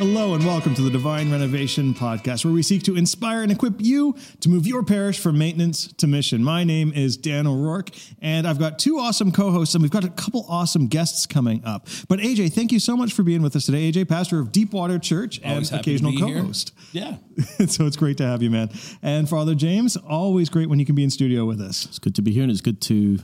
Hello and welcome to the Divine Renovation Podcast, where we seek to inspire and equip you to move your parish from maintenance to mission. My name is Dan O'Rourke, and I've got two awesome co hosts, and we've got a couple awesome guests coming up. But AJ, thank you so much for being with us today. AJ, pastor of Deepwater Church Always and occasional co host. Yeah. so it's great to have you, man. And Father James, always great when you can be in studio with us. It's good to be here, and it's good to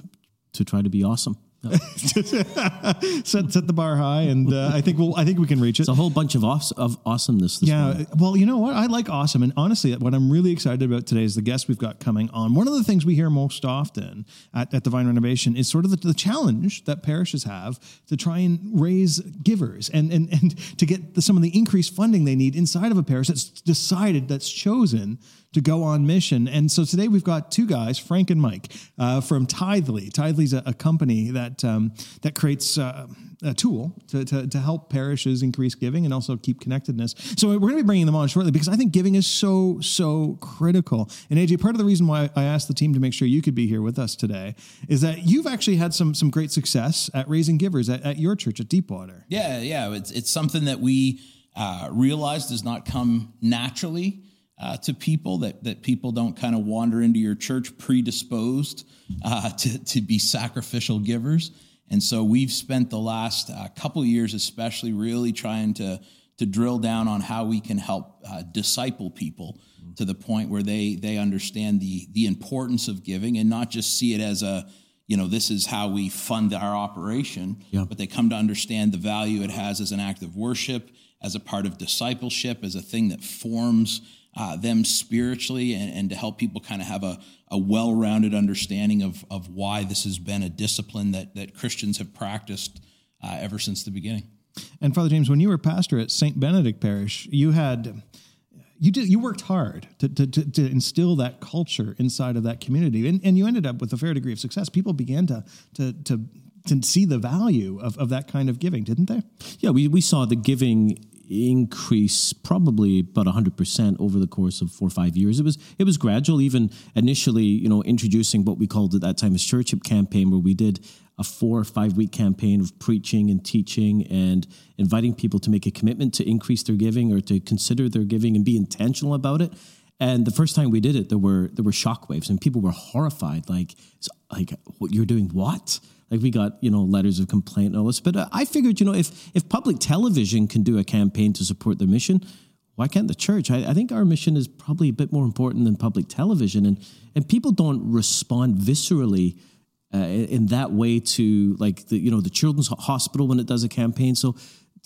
to try to be awesome. set set the bar high, and uh, I think we'll I think we can reach it. It's a whole bunch of aws- of awesomeness. This Yeah, morning. well, you know what? I like awesome. And honestly, what I'm really excited about today is the guest we've got coming on. One of the things we hear most often at, at Divine Renovation is sort of the, the challenge that parishes have to try and raise givers and, and, and to get the, some of the increased funding they need inside of a parish that's decided, that's chosen to go on mission. And so today we've got two guys, Frank and Mike, uh, from Tithely. Tithely's a, a company that um, that creates uh, a tool to, to, to help parishes increase giving and also keep connectedness. So we're going to be bringing them on shortly because I think giving is so so critical. And AJ, part of the reason why I asked the team to make sure you could be here with us today is that you've actually had some some great success at raising givers at, at your church at Deepwater. Yeah. Yeah. It's, it's something that we uh, realize does not come naturally uh, to people, that, that people don't kind of wander into your church predisposed uh, to, to be sacrificial givers. And so we've spent the last uh, couple of years, especially, really trying to, to drill down on how we can help uh, disciple people to the point where they, they understand the, the importance of giving and not just see it as a, you know, this is how we fund our operation, Yeah. but they come to understand the value it has as an act of worship, as a part of discipleship, as a thing that forms uh, them spiritually, and, and to help people kind of have a, a well rounded understanding of, of why this has been a discipline that, that Christians have practiced uh, ever since the beginning. And Father James, when you were pastor at St. Benedict Parish, you had you did you worked hard to, to, to, to instill that culture inside of that community, and, and you ended up with a fair degree of success. People began to to to, to see the value of, of that kind of giving, didn't they? yeah. We we saw the giving increase probably about hundred percent over the course of four or five years. It was it was gradual. Even initially, you know, introducing what we called at that time a stewardship campaign, where we did a four or five week campaign of preaching and teaching and inviting people to make a commitment to increase their giving or to consider their giving and be intentional about it. And the first time we did it, there were there were shockwaves and people were horrified. Like, like what you're doing? What? Like we got you know letters of complaint and all this. But uh, I figured you know if if public television can do a campaign to support the mission, why can't the church? I, I think our mission is probably a bit more important than public television, and and people don't respond viscerally uh, in that way to like the you know the children's hospital when it does a campaign. So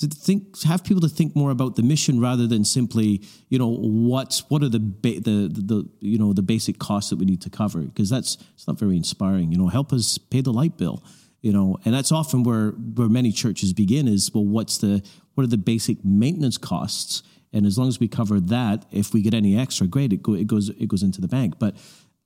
to think have people to think more about the mission rather than simply you know what's what are the ba- the, the the you know the basic costs that we need to cover because that's it's not very inspiring. You know, help us pay the light bill. You know, and that's often where where many churches begin is well, what's the what are the basic maintenance costs? And as long as we cover that, if we get any extra, great, it, go, it goes it goes into the bank. But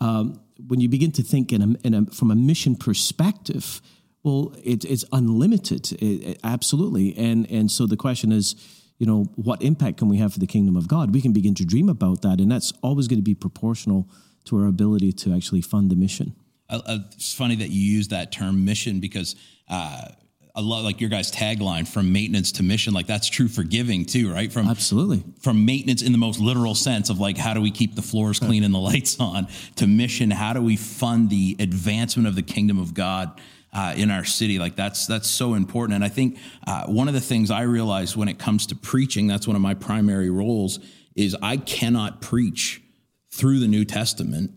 um, when you begin to think in a, in a, from a mission perspective, well, it, it's unlimited, it, it- absolutely. And and so the question is, you know, what impact can we have for the kingdom of God? We can begin to dream about that, and that's always going to be proportional to our ability to actually fund the mission. uh, it's funny that you use that term mission because uh, a lot like your guys' tagline from maintenance to mission, like that's true for giving too, right? From Absolutely. from maintenance in the most literal sense of like how do we keep the floors clean and the lights on to mission how do we fund the advancement of the kingdom of god uh, in our city like that's that's so important and i think uh, one of the things i realized when it comes to preaching that's one of my primary roles is i cannot preach through the new testament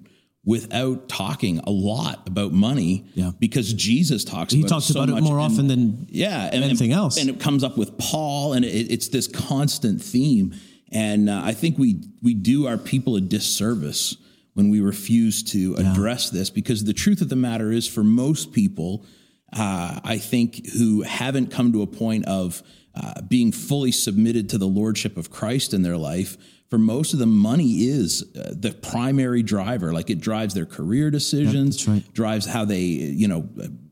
without talking a lot about money Yeah. because jesus talks He about talks it so about it more and- often than yeah, and, anything and- else. And it comes up with Paul, and it, it's this constant theme. And uh, I think we we do our people a disservice when we refuse to address this, because the truth of the matter is, for most people, uh, I think who haven't come to a point of uh, being fully submitted to the lordship of Christ in their life. For most of them, money is uh, the primary driver. Like it drives their career decisions, right. drives how they, you know,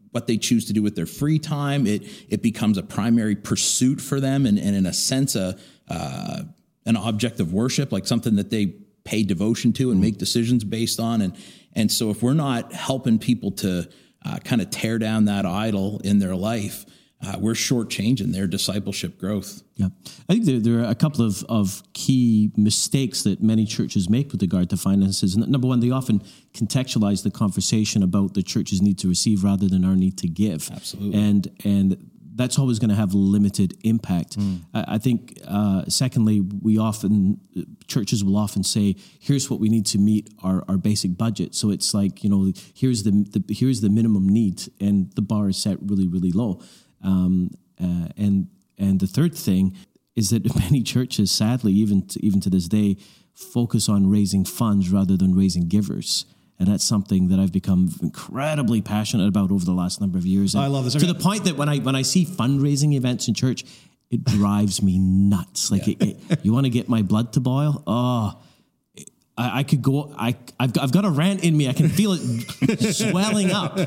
what they choose to do with their free time. It it becomes a primary pursuit for them, and, and in a sense, a uh, an object of worship, like something that they pay devotion to and make decisions based on. And and so, if we're not helping people to uh, kind of tear down that idol in their life, uh, we're shortchanging their discipleship growth. Yeah, I think there, there are a couple of, of key mistakes that many churches make with regard to finances. Number one, they often contextualize the conversation about the church's need to receive rather than our need to give. Absolutely. And and that's always going to have limited impact. Mm. I, I, think. Uh, secondly, we often churches will often say, "Here's what we need to meet our, our basic budget." So it's like you know, here's the, the here's the minimum need, and the bar is set really really low. Um, uh, and and the third thing is that many churches, sadly, even to, even to this day, focus on raising funds rather than raising givers. And that's something that I've become incredibly passionate about over the last number of years. And I love this. To the point that when I when I see fundraising events in church, it drives me nuts. Like, yeah. it, it, you want to get my blood to boil? Oh, I, I, could go. I I've got, I've got a rant in me. I can feel it swelling up.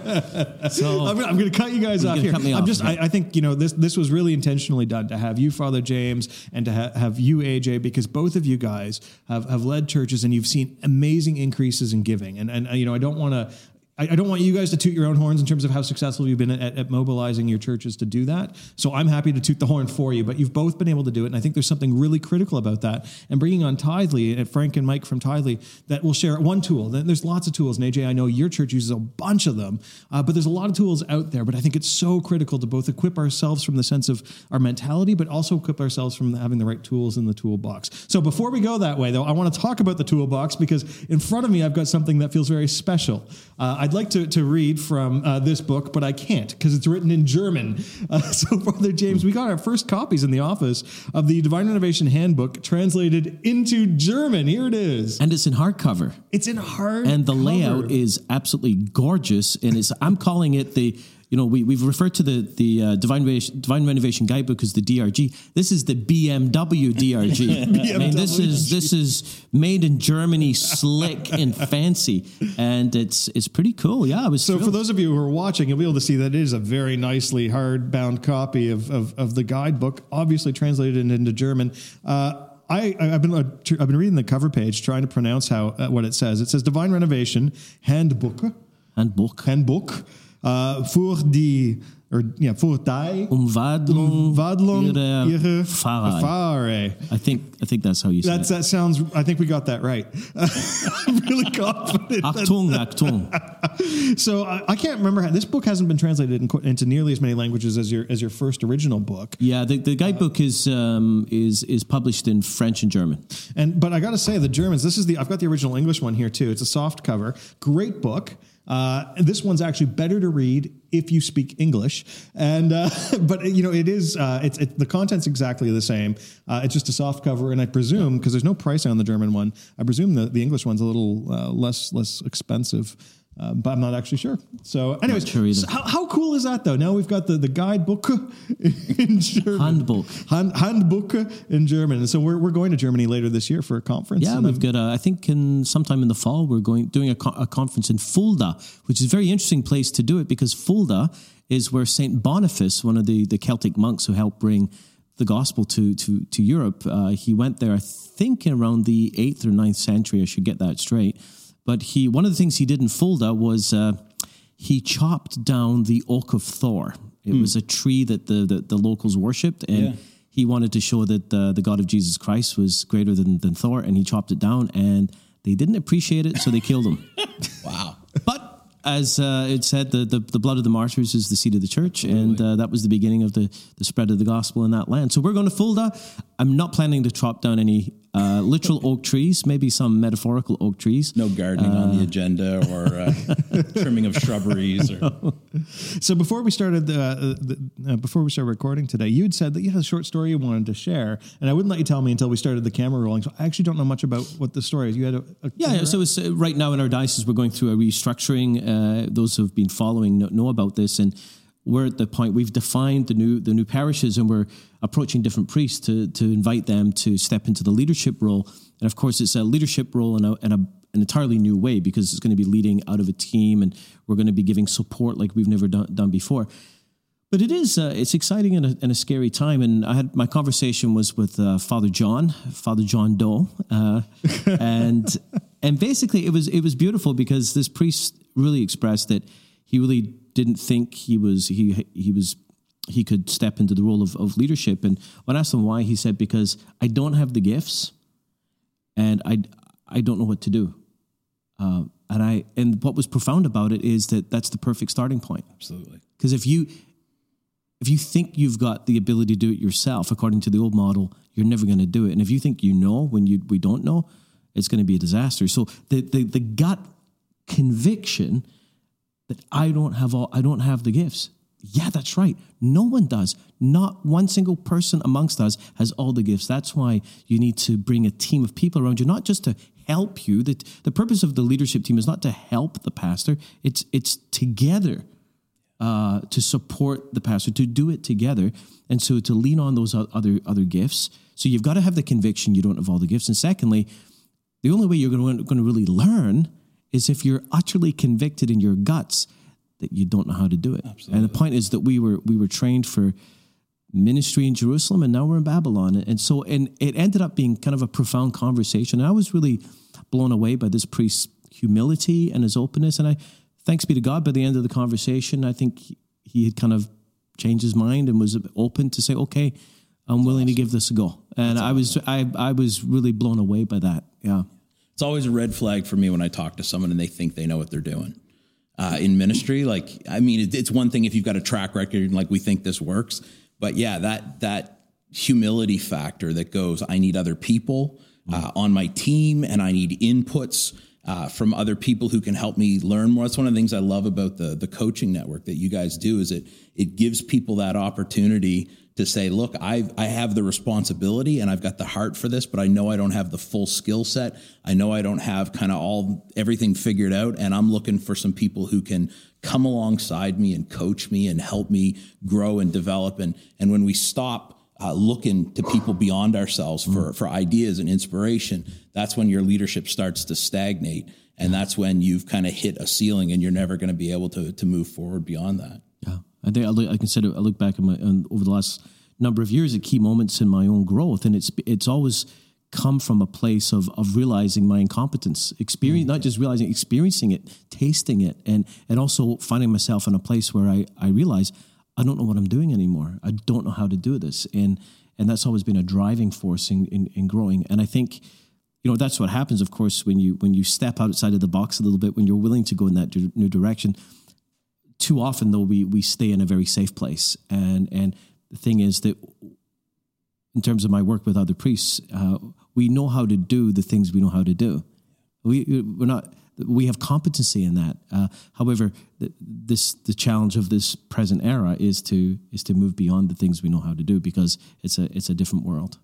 So I'm, I'm going to cut you guys off here. I'm off, just. I, I, think you know this. This was really intentionally done to have you, Father James, and to ha- have you, AJ, because both of you guys have have led churches and you've seen amazing increases in giving. And and you know I don't want to I, I, don't want you guys to toot your own horns in terms of how successful you've been at, at, mobilizing your churches to do that. So I'm happy to toot the horn for you, but you've both been able to do it. And I think there's something really critical about that. And bringing on Tithely, and Frank and Mike from Tithely, that will share one tool. There's lots of tools. And AJ, I know your church uses a bunch of them, uh, but there's a lot of tools out there. But I think it's so critical to both equip ourselves from the sense of our mentality, but also equip ourselves from having the right tools in the toolbox. So before we go that way, though, I want to talk about the toolbox because in front of me, I've got something that feels very special. Uh, I'd like to, to read from uh, this book, but I can't because it's written in German. Uh, so, Father James, we got our first copies in the office of the Divine Renovation Handbook translated into German. Here it is. And it's in hardcover. It's in hard And the layout is absolutely gorgeous. And it's, I'm calling it the you know, we, we've referred to the, the uh, Divine, Renovation, Divine Renovation Guidebook as the DRG. This is the BMW DRG. BMW. I mean, this is, this is made in Germany, slick and fancy. And it's, it's pretty cool. Yeah, I was So thrilled. for those of you who are watching, you'll be able to see that it is a very nicely hardbound copy of, of, of the guidebook, obviously translated into German. Uh, I, have been uh, I've been reading the cover page, trying to pronounce how uh, what it says. It says Divine Renovation Handbook. Handbook. Handbook uh, voor die, or yeah, voor die ihrer, ihrer Pfarrei. Pfarrei. I think I think that's how you say that's, it. That sounds. I think we got that right. I'm really confident. Achtung, Achtung. so I, I, can't remember how this book hasn't been translated in, into nearly as many languages as your as your first original book. Yeah, the, the guidebook is um, is is published in French and German. And but I got to say the Germans. This is the I've got the original English one here too. It's a soft cover, great book. Uh, this one's actually better to read if you speak English, and uh, but you know it is uh, it's it, the content's exactly the same. Uh, it's just a soft cover, and I presume because there's no price on the German one, I presume the, the English one's a little uh, less less expensive. Uh, but I'm not actually sure. So, anyways, sure so how, how, cool is that though? Now we've got the, the guidebook in German. Handbook. Hand, handbook in German. And so we're, we're going to Germany later this year for a conference. Yeah, we've got, a, I think in sometime in the fall, we're going doing a, co- a conference in Fulda, which is a very interesting place to do it because Fulda is where St. Boniface, one of the, the Celtic monks who helped bring the gospel to, to, to Europe, uh, he went there, I think, around the 8th or 9th century. I should get that straight but he one of the things he did in Fulda was uh, he chopped down the oak of Thor. It mm. was a tree that the, the, the locals worshipped, and yeah. he wanted to show that the, the God of Jesus Christ was greater than, than Thor, and he chopped it down, and they didn't appreciate it, so they killed him. wow! But as uh, it said, the, the, the, blood of the martyrs is the seed of the church, and uh, that was the beginning of the, the spread of the gospel in that land. So we're going to Fulda. I'm not planning to chop down any uh, literal oak trees, maybe some metaphorical oak trees. No gardening on the uh, agenda or uh, trimming of shrubberies. Or... So before we started the, the before we started recording today, you had said that you had a short story you wanted to share, and I wouldn't let you tell me until we started the camera rolling. So I actually don't know much about what the story is. You had a, a yeah. yeah so it's, right now in our diocese, we're going through a restructuring. those who have been following know, know about this and we're at the point we've defined the new the new parishes and we're approaching different priests to to invite them to step into the leadership role. And of course, it's a leadership role in a, in a an entirely new way because it's going to be leading out of a team and we're going to be giving support like we've never done, done before. But it is uh, it's exciting and a, and a, scary time. And I had my conversation was with uh, Father John, Father John Doe, uh, and and basically it was it was beautiful because this priest really expressed that he really didn't think he was he he was he could step into the role of, of leadership. And when I asked him why, he said, Because I don't have the gifts and I, I don't know what to do. Uh, and I and what was profound about it is that that's the perfect starting point. Absolutely. Because if you if you think you've got the ability to do it yourself according to the old model, you're never going to do it. And if you think you know when you we don't know, it's going to be a disaster. So the the, the gut conviction that I don't have all I don't have the gifts. Yeah, that's right. No one does. Not one single person amongst us has all the gifts. That's why you need to bring a team of people around you, not just to help you. The, the purpose of the leadership team is not to help the pastor, it's, it's together uh, to support the pastor, to do it together. And so to lean on those other, other gifts. So you've got to have the conviction you don't have all the gifts. And secondly, the only way you're going to, going to really learn is if you're utterly convicted in your guts that you don't know how to do it. Absolutely. And the point is that we were we were trained for ministry in Jerusalem and now we're in Babylon. And so and it ended up being kind of a profound conversation. And I was really blown away by this priest's humility and his openness. And I thanks be to God by the end of the conversation, I think he had kind of changed his mind and was open to say, okay, I'm willing awesome. to give this a go. And That's I was awesome. I I was really blown away by that. Yeah. It's always a red flag for me when I talk to someone and they think they know what they're doing uh, in ministry. Like, I mean, it, it's one thing if you've got a track record and like we think this works, but yeah, that that humility factor that goes, I need other people uh, on my team, and I need inputs. Uh, from other people who can help me learn more. That's one of the things I love about the the coaching network that you guys do is it it gives people that opportunity to say, look, I I have the responsibility and I've got the heart for this, but I know I don't have the full skill set. I know I don't have kind of all everything figured out, and I'm looking for some people who can come alongside me and coach me and help me grow and develop. And and when we stop. Uh, looking to people beyond ourselves for, for ideas and inspiration, that's when your leadership starts to stagnate. And that's when you've kind of hit a ceiling and you're never going to be able to, to move forward beyond that. I think I, look, I consider I look back at my over the last number of years at key moments in my own growth, and it's it's always come from a place of of realizing my incompetence, experience mm-hmm. not just realizing, experiencing it, tasting it, and and also finding myself in a place where I I realize I don't know what I'm doing anymore. I don't know how to do this, and and that's always been a driving force in in, in growing. And I think you know that's what happens of course when you when you step outside of the box a little bit when you're willing to go in that new direction too often though we we stay in a very safe place. And and the thing is that in terms of my work with other priests uh, we know how to do the things we know how to do. We we're not we have competency in that. Uh, however the, this the challenge of this present era is to is to move beyond the things we know how to do because it's a it's a different world.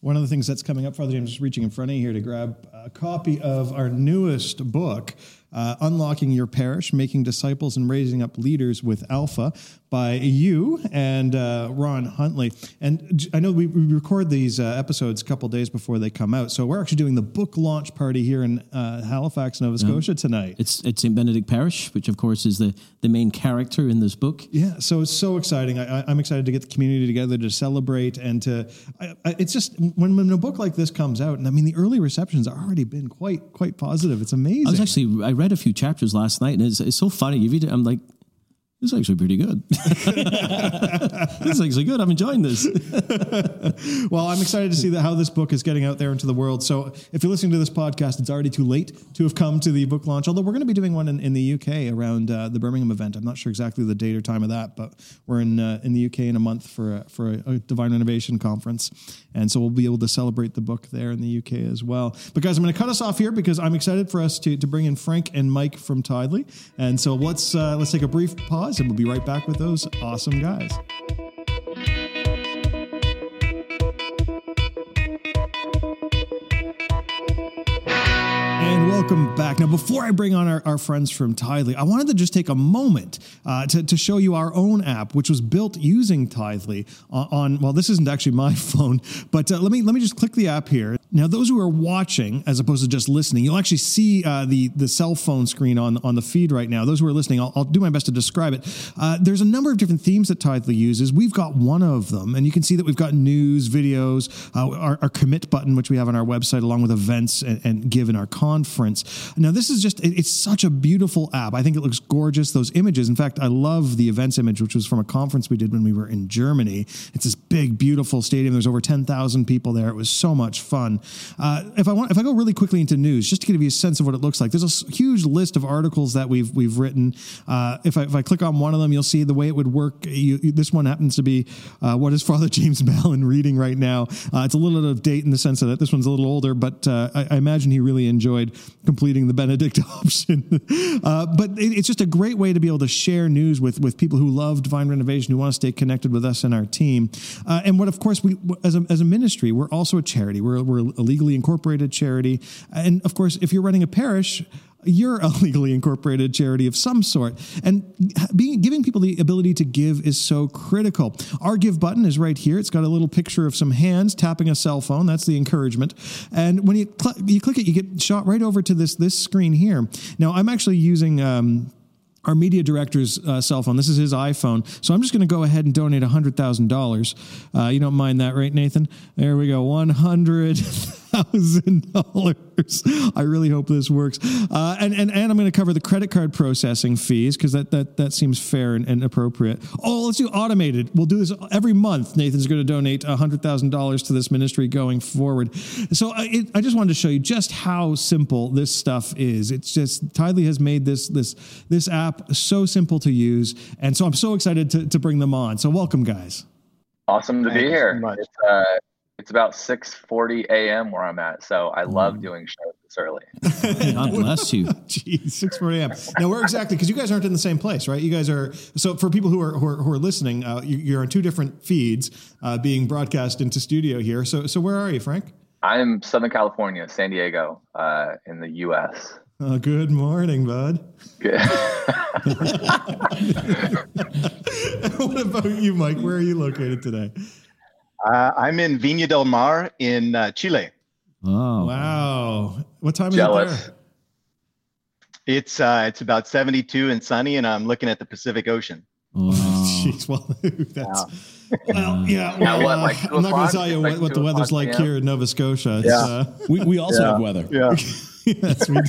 One of the things that's coming up, Father James, just reaching in front of you here to grab a copy of our newest book, uh, Unlocking Your Parish, Making Disciples and Raising Up Leaders with Alpha by you and uh, Ron Huntley. And I know we, we record these uh, episodes a couple days before they come out. So we're actually doing the book launch party here in uh, Halifax, Nova Scotia tonight. It's at St. Benedict Parish, which of course is the, the main character in this book. Yeah, so it's so exciting. I, am excited to get the community together to celebrate and to, I, I, it's just when, when a book like this comes out, and I mean, the early receptions have already been quite, quite positive. It's amazing. I was actually, I read a few chapters last night and it's, it's so funny. You read it, I'm like, this is actually pretty good. this is actually good. I'm enjoying this. well, I'm excited to see that how this book is getting out there into the world. So, if you're listening to this podcast, it's already too late to have come to the book launch. Although we're going to be doing one in, in the UK around uh, the Birmingham event. I'm not sure exactly the date or time of that, but we're in uh, in the UK in a month for a, for a, a Divine Renovation conference, and so we'll be able to celebrate the book there in the UK as well. But guys, I'm going to cut us off here because I'm excited for us to to bring in Frank and Mike from Tithely, and so let's uh, let's take a brief pause and we'll be right back with those awesome guys. And welcome back. Now, before I bring on our, our friends from Tithely, I wanted to just take a moment uh, to, to show you our own app, which was built using Tithely on, on well, this isn't actually my phone, but uh, let me let me just click the app here. Now, those who are watching, as opposed to just listening, you'll actually see uh, the the cell phone screen on on the feed right now. Those who are listening, I'll, I'll do my best to describe it. Uh, there's a number of different themes that Tithely uses. We've got one of them, and you can see that we've got news, videos, uh, our, our, commit button, which we have on our website, along with events and, and give in our conference. Now, this is just it, it's such a beautiful app. I think it looks gorgeous. Those images, in fact, I love the events image, which was from a conference we did when we were in Germany. It's this big, beautiful stadium. There's over ten thousand people there. It was so much fun. Uh, if I want, if I go really quickly into news, just to give you a sense of what it looks like, there's a huge list of articles that we've we've written. Uh, if I if I click on one of them, you'll see the way it would work. You, you, this one happens to be uh, what is Father James Mallon reading right now. Uh, it's a little out of date in the sense that this one's a little older, but uh, I, I, imagine he really enjoyed completing the Benedict option. Uh, but it, it's just a great way to be able to share news with with people who love Divine Renovation, who want to stay connected with us and our team. and what, of course, we as a as a ministry, we're also a charity. We're we're a legally incorporated charity, and of course, if you're running a parish, you're a legally incorporated charity of some sort. And being, giving people the ability to give is so critical. Our give button is right here. It's got a little picture of some hands tapping a cell phone. That's the encouragement. And when you, cl- you click it, you get shot right over to this, this screen here. Now, I'm actually using. Um, our media director's uh, cell phone. This is his iPhone. So I'm just going to go ahead and donate $100,000. Uh, you don't mind that, right, Nathan? There we go. 100 thousand dollars. I really hope this works. Uh, and, and and I'm going to cover the credit card processing fees because that, that that seems fair and, and, appropriate. Oh, let's do automated. We'll do this every month. Nathan's going to donate hundred thousand dollars to this ministry going forward. So I, it, I just wanted to show you just how simple this stuff is. It's just Tithely has made this this this app so simple to use, and so I'm so excited to to bring them on. So welcome, guys. Awesome to Thanks be here. So it's, uh, about 6:40 a.m. where I'm at, so I love mm. doing shows this early. God bless you. Jeez, 6:40 a.m. Now, where exactly? Because you guys aren't in the same place, right? You guys are. So, for people who are who are, who are listening, uh, you, are on two different feeds uh, being broadcast into studio here. So, so where are you, Frank? I'm Southern California, San Diego, uh, in the U.S. Oh, good morning, bud. Good. what about you, Mike? Where are you located today? Uh, I'm in Viña del Mar in uh, Chile. Oh wow! What time Jealous. is it there? It's uh, it's about 72 and sunny, and I'm looking at the Pacific Ocean. Oh, jeez. Well, that's well, yeah. Well, what, like I'm not going to tell you like what, what the weather's like PM? here in Nova Scotia. It's, yeah. Uh, we we also yeah. have weather. Yeah. yes, we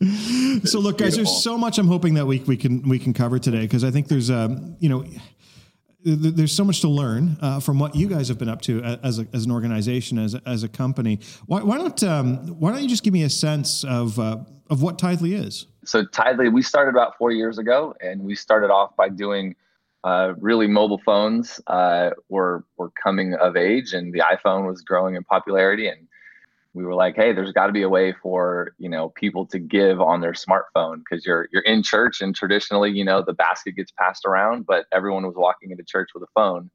do. so look, guys, there's so much I'm hoping that we we can we can cover today because I think there's um you know there's so much to learn uh, from what you guys have been up to as, a, as an organization, as a, as a company. Why, why don't um, Why don't you just give me a sense of uh, of what Tithely is? So Tithely, we started about four years ago, and we started off by doing uh, really mobile phones uh, were were coming of age, and the iPhone was growing in popularity, and we were like, hey, there's got to be a way for you know people to give on their smartphone because you're you're in church and traditionally you know the basket gets passed around, but everyone was walking into church with a phone,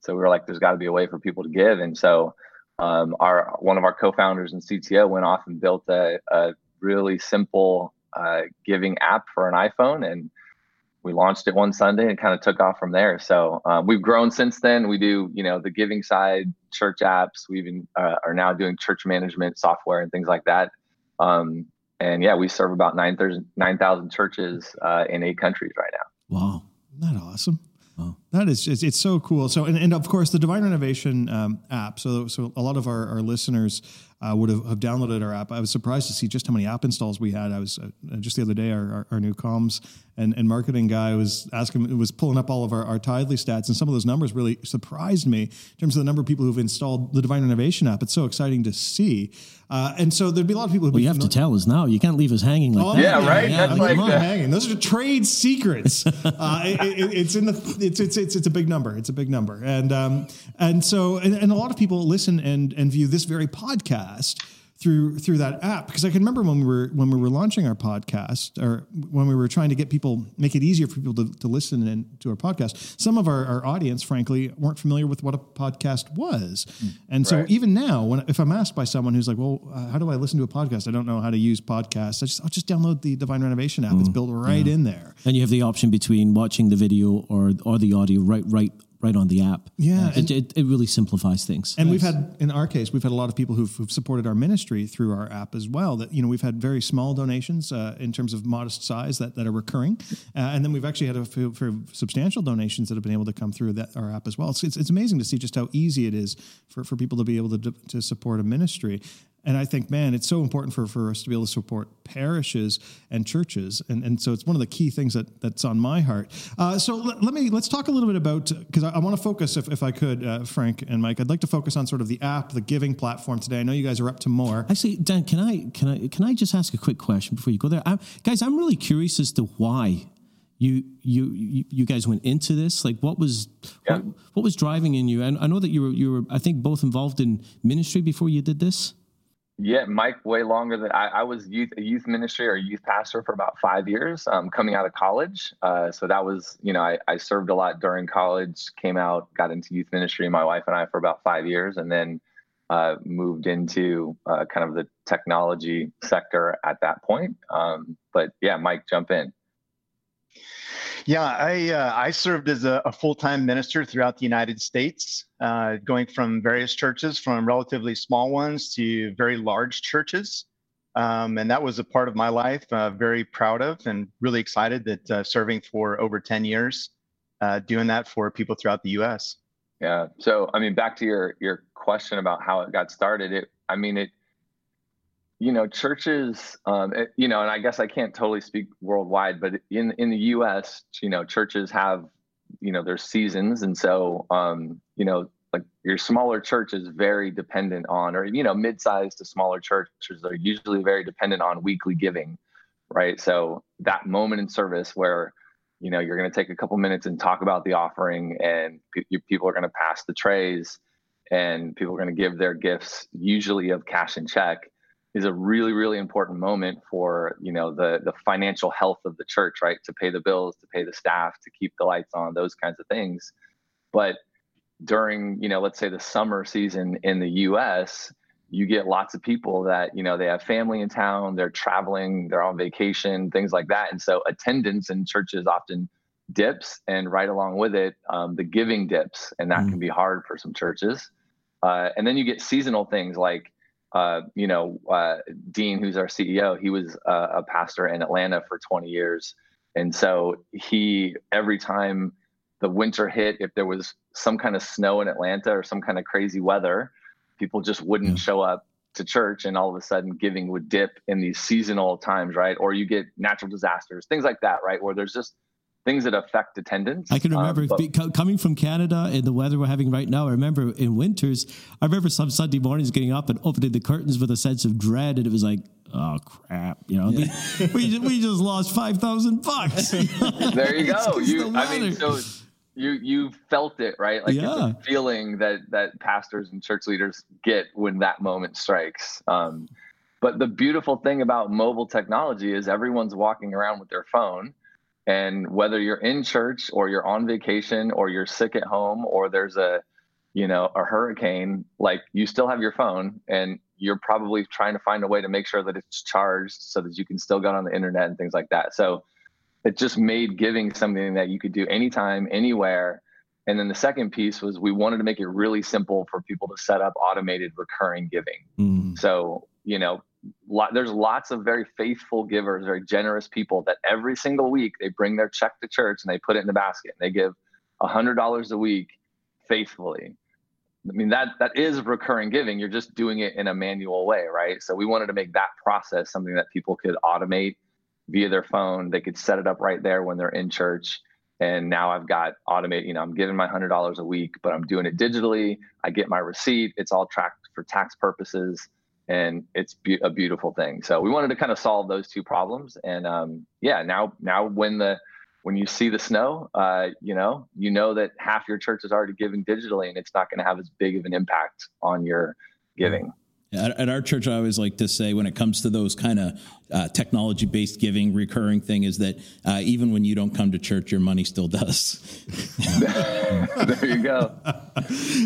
so we were like, there's got to be a way for people to give, and so um, our one of our co-founders and CTO went off and built a, a really simple uh, giving app for an iPhone and we launched it one Sunday and kind of took off from there. So um, we've grown since then. We do, you know, the giving side, church apps. We even uh, are now doing church management software and things like that. Um, and yeah, we serve about 9,000 9, churches uh, in eight countries right now. Wow. Isn't that awesome? Wow. That is, it's, it's, so cool. So, and, and of course, the Divine Renovation um, app. So, so a lot of our, our listeners uh, would have, have, downloaded our app. I was surprised to see just how many app installs we had. I was uh, just the other day, our, our, our, new comms and, and marketing guy was asking, was pulling up all of our, our Tithely stats, and some of those numbers really surprised me in terms of the number of people who've installed the Divine Renovation app. It's so exciting to see. Uh, and so there'd be a lot of people. Well, you have to tell us now. You can't leave us hanging like oh, that. Yeah, right. Yeah, That's like hanging. Those are trade secrets. uh, it, it, it's in the. It's, it's it's it's a big number. It's a big number, and um and so and, and a lot of people listen and and view this very podcast through through that app because I can remember when we were when we were launching our podcast or when we were trying to get people make it easier for people to, to listen and to our podcast. Some of our, our audience, frankly, weren't familiar with what a podcast was, mm, and so right. even now, when if I'm asked by someone who's like, "Well, uh, how do I listen to a podcast? I don't know how to use podcasts." I just I'll just download the Divine Renovation app. Mm, it's built right yeah. in there, and you have the option between watching the video or or the audio right right right on the app. Yeah, it, it, it, really simplifies things. And nice. we've had, in our case, we've had a lot of people who've, who've, supported our ministry through our app as well. That you know, we've had very small donations uh, in terms of modest size that, that are recurring, uh, and then we've actually had a few for substantial donations that have been able to come through that our app as well. It's, it's, it's amazing to see just how easy it is for, for people to be able to to support a ministry. And I think, man, it's so important for, for us to be able to support parishes and churches. And, and so it's one of the key things that, that's on my heart. Uh, so let, let, me, let's talk a little bit about, because I, I want to focus, if, if I could, uh, Frank and Mike, I'd like to focus on sort of the app, the giving platform today. I know you guys are up to more. Actually, Dan, can I, can I, can I just ask a quick question before you go there? I, guys, I'm really curious as to why you you you guys went into this like what was yeah. what, what, was driving in you and i know that you were you were i think both involved in ministry before you did this yeah, Mike, way longer than I, I was youth a youth ministry or youth pastor for about five years, um, coming out of college. Uh, so that was, you know, I, I served a lot during college, came out, got into youth ministry, my wife and I for about five years, and then uh, moved into uh, kind of the technology sector at that point. Um, but yeah, Mike, jump in. Yeah, I uh, I served as a, a full time minister throughout the United States, uh, going from various churches, from relatively small ones to very large churches, um, and that was a part of my life. Uh, very proud of, and really excited that uh, serving for over ten years, uh, doing that for people throughout the U.S. Yeah. So I mean, back to your your question about how it got started. It I mean it you know churches um, it, you know and i guess i can't totally speak worldwide but in in the us you know churches have you know their seasons. And so um, you know like your smaller church is very dependent on or you know mid-sized to smaller churches are usually very dependent on weekly giving right? So that moment in service where you know you're going to take a couple minutes and talk about the offering and p- people are going to pass the trays and people are going to give their gifts usually of cash and check is a really really important moment for you know the the financial health of the church right? To pay the bills to pay the staff to keep the lights on those kinds of things. But during you know let's say the summer season in the US you get lots of people that you know they have family in town they're traveling they're on vacation things like that. And so attendance in churches often dips and right along with it um, the giving dips and that mm. can be hard for some churches. Uh, and then you get seasonal things like uh, you know, uh, Dean, who's our CEO, he was uh, a pastor in Atlanta for 20 years. And so he, every time the winter hit, if there was some kind of snow in Atlanta or some kind of crazy weather, people just wouldn't yeah. show up to church and all of a sudden giving would dip in these seasonal times, right? Or you get natural disasters, things like that, right? Where there's just things that affect attendance. I can remember um, but, coming from Canada and the weather we're having right now. I remember in winters, I remember some Sunday mornings getting up and opening the curtains with a sense of dread, and it was like, oh crap, you know, yeah. we, we just lost five thousand bucks. there you go. You, I mean, so you you felt it, right? Like yeah. it's a feeling that that pastors and church leaders get when that moment strikes. Um, but the beautiful thing about mobile technology is everyone's walking around with their phone and whether you're in church or you're on vacation or you're sick at home or there's a, you know, a hurricane, like you still have your phone and you're probably trying to find a way to make sure that it's charged so that you can still get on the internet and things like that. So it just made giving something that you could do anytime, anywhere. And then the second piece was we wanted to make it really simple for people to set up automated recurring giving. Mm. So, you know, there's lots of very faithful givers, very generous people that every single week they bring their check to church and they put it in the basket and they give a hundred dollars a week faithfully. I mean that that is recurring giving. You're just doing it in a manual way, right? So we wanted to make that process something that people could automate via their phone. They could set it up right there when they're in church. And now I've got automate. You know, I'm giving my hundred dollars a week, but I'm doing it digitally. I get my receipt. It's all tracked for tax purposes and it's be- a beautiful thing. So we wanted to kind of solve those two problems, and um, yeah, now now when the when you see the snow, uh, you know you know that half your church is already giving digitally, and it's not going to have as big of an impact on your giving. At, at, our church, I always like to say when it comes to those kind of uh, technology based giving, recurring thing is that uh, even when you don't come to church, your money still does. there you go.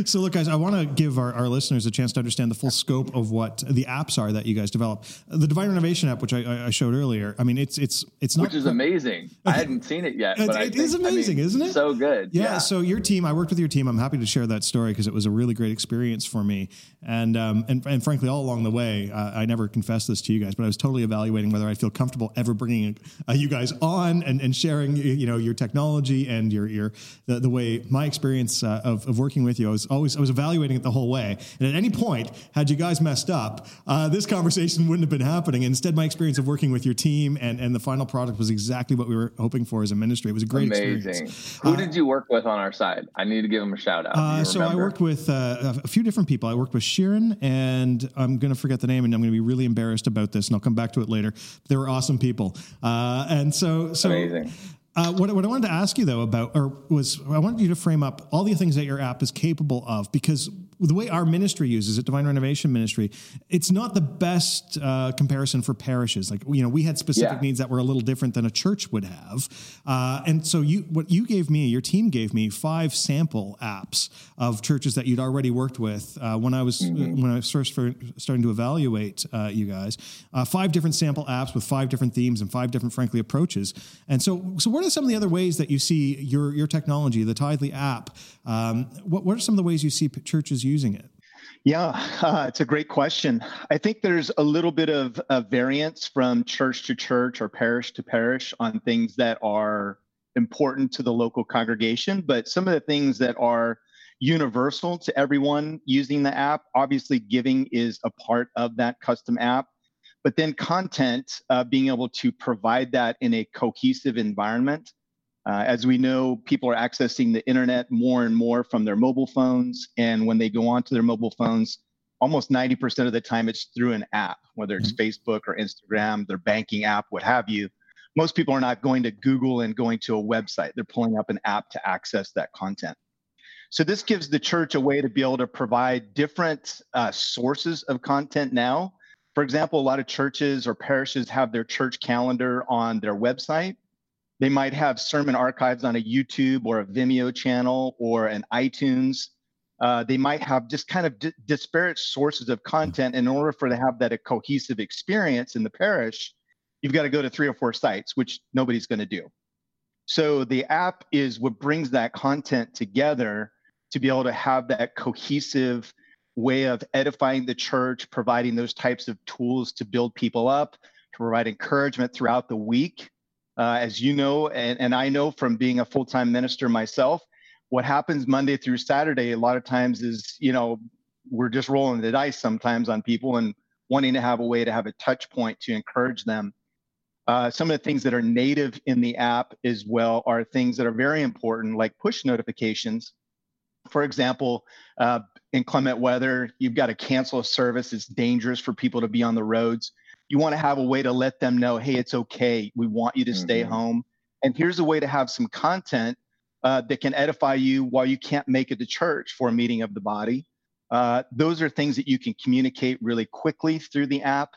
so, look, guys, I want to give our, our listeners a chance to understand the full scope of what the apps are that you guys develop. The Divine Renovation app, which I, I showed earlier, I mean, it's it's it's not which is amazing. I hadn't seen it yet, but it, it is amazing, I mean, isn't it? So good. Yeah, yeah, So your team, I worked with your team. I'm happy to share that story because it was a really great experience for me, and um, and and frankly, all along the way, uh, I never confessed this to you guys, but I was totally evaluating whether I feel comfortable ever bringing uh, you guys on and, and sharing, you know, your technology and your your the, the way my experience uh, of, of working with you. I was always I was evaluating it the whole way, and at any point, had you guys messed up, uh, this conversation wouldn't have been happening. Instead, my experience of working with your team and and the final product was exactly what we were hoping for as a ministry. It was a great Amazing. experience. Who uh, did you work with on our side? I need to give them a shout out. Uh, so I worked with a few different people. I worked with Sheeran, and I'm going to forget the name, and I'm going to be really embarrassed about this, and I'll come back to it later. They were awesome people, uh, and so so. Amazing. Uh, what, what I wanted to ask you though about, or was I wanted you to frame up all the things that your app is capable of, because the way our ministry uses it, Divine Renovation Ministry, it's not the best uh, comparison for parishes. Like you know, we had specific yeah. needs that were a little different than a church would have, uh, and so you what you gave me, your team gave me five sample apps of churches that you'd already worked with uh, when I was mm-hmm. when I was first for starting to evaluate uh, you guys. Uh, five different sample apps with five different themes and five different, frankly, approaches. And so, so what are some of the other ways that you see your your technology, the Tithely app? Um, what what are some of the ways you see churches using it? Yeah, uh, it's a great question. I think there's a little bit of, variance from church to church or parish to parish on things that are important to the local congregation, but some of the things that are universal to everyone using the app, obviously, giving is a part of that custom app. But then content, uh, being able to provide that in a cohesive environment uh, as we know, people are accessing the internet more and more from their mobile phones. And when they go onto their mobile phones, almost 90% of the time it's through an app, whether it's mm-hmm. Facebook or Instagram, their banking app, what have you. Most people are not going to Google and going to a website. They're pulling up an app to access that content. So this gives the church a way to be able to provide different uh, sources of content now. For example, a lot of churches or parishes have their church calendar on their website they might have sermon archives on a YouTube or a Vimeo channel or an iTunes. Uh, they might have just kind of di- disparate sources of content. In order for to have that a cohesive experience in the parish, you've got to go to three or four sites, which nobody's going to do. So the app is what brings that content together to be able to have that cohesive way of edifying the church, providing those types of tools to build people up, to provide encouragement throughout the week uh, as you know, and, and I know from being a full time minister myself, what happens Monday through Saturday a lot of times is, you know, we're just rolling the dice sometimes on people and wanting to have a way to have a touch point to encourage them. Uh, some of the things that are native in the app as well are things that are very important, like push notifications. For example, uh, in clement weather, you've got to cancel a service. It's dangerous for people to be on the roads you want to have a way to let them know, hey, it's okay. We want you to mm-hmm. stay home. And here's a way to have some content uh, that can edify you while you can't make it to church for a meeting of the body. Uh, those are things that you can communicate really quickly through the app.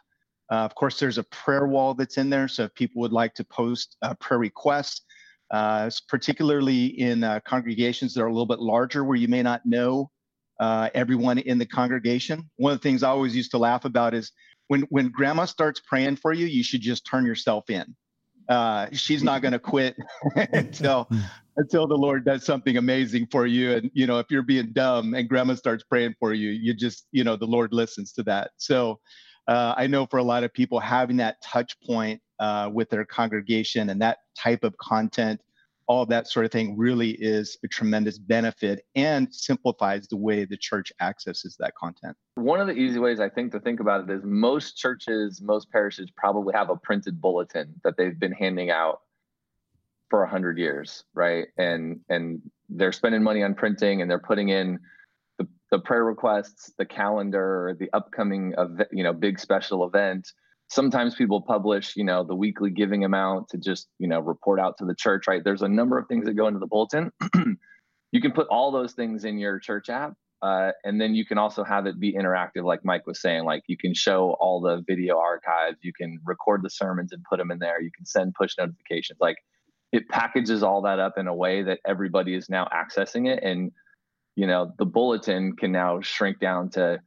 Uh, of course, there's a prayer wall that's in there. So if people would like to post a prayer requests, uh, particularly in uh, congregations that are a little bit larger where you may not know uh, everyone in the congregation. One of the things I always used to laugh about is when when grandma starts praying for you, you should just turn yourself in. Uh, she's not going to quit until until the Lord does something amazing for you. And you know, if you're being dumb and grandma starts praying for you, you just you know the Lord listens to that. So uh, I know for a lot of people having that touch point uh, with their congregation and that type of content all that sort of thing really is a tremendous benefit and simplifies the way the church accesses that content. One of the easy ways I think to think about it is most churches, most parishes probably have a printed bulletin that they've been handing out for a hundred years, right? And and they're spending money on printing and they're putting in the, the prayer requests, the calendar, the upcoming you know, big special event sometimes people publish you know the weekly giving amount to just you know report out to the church right there's a number of things that go into the bulletin you can put all those things in your church app Uh, and then you can also have it be interactive, like Mike was saying. Like you can show all the video archives, you can record the sermons and put them in there. You can send push notifications. Like it packages all that up in a way that everybody is now accessing it. And you know, the bulletin can now shrink down to,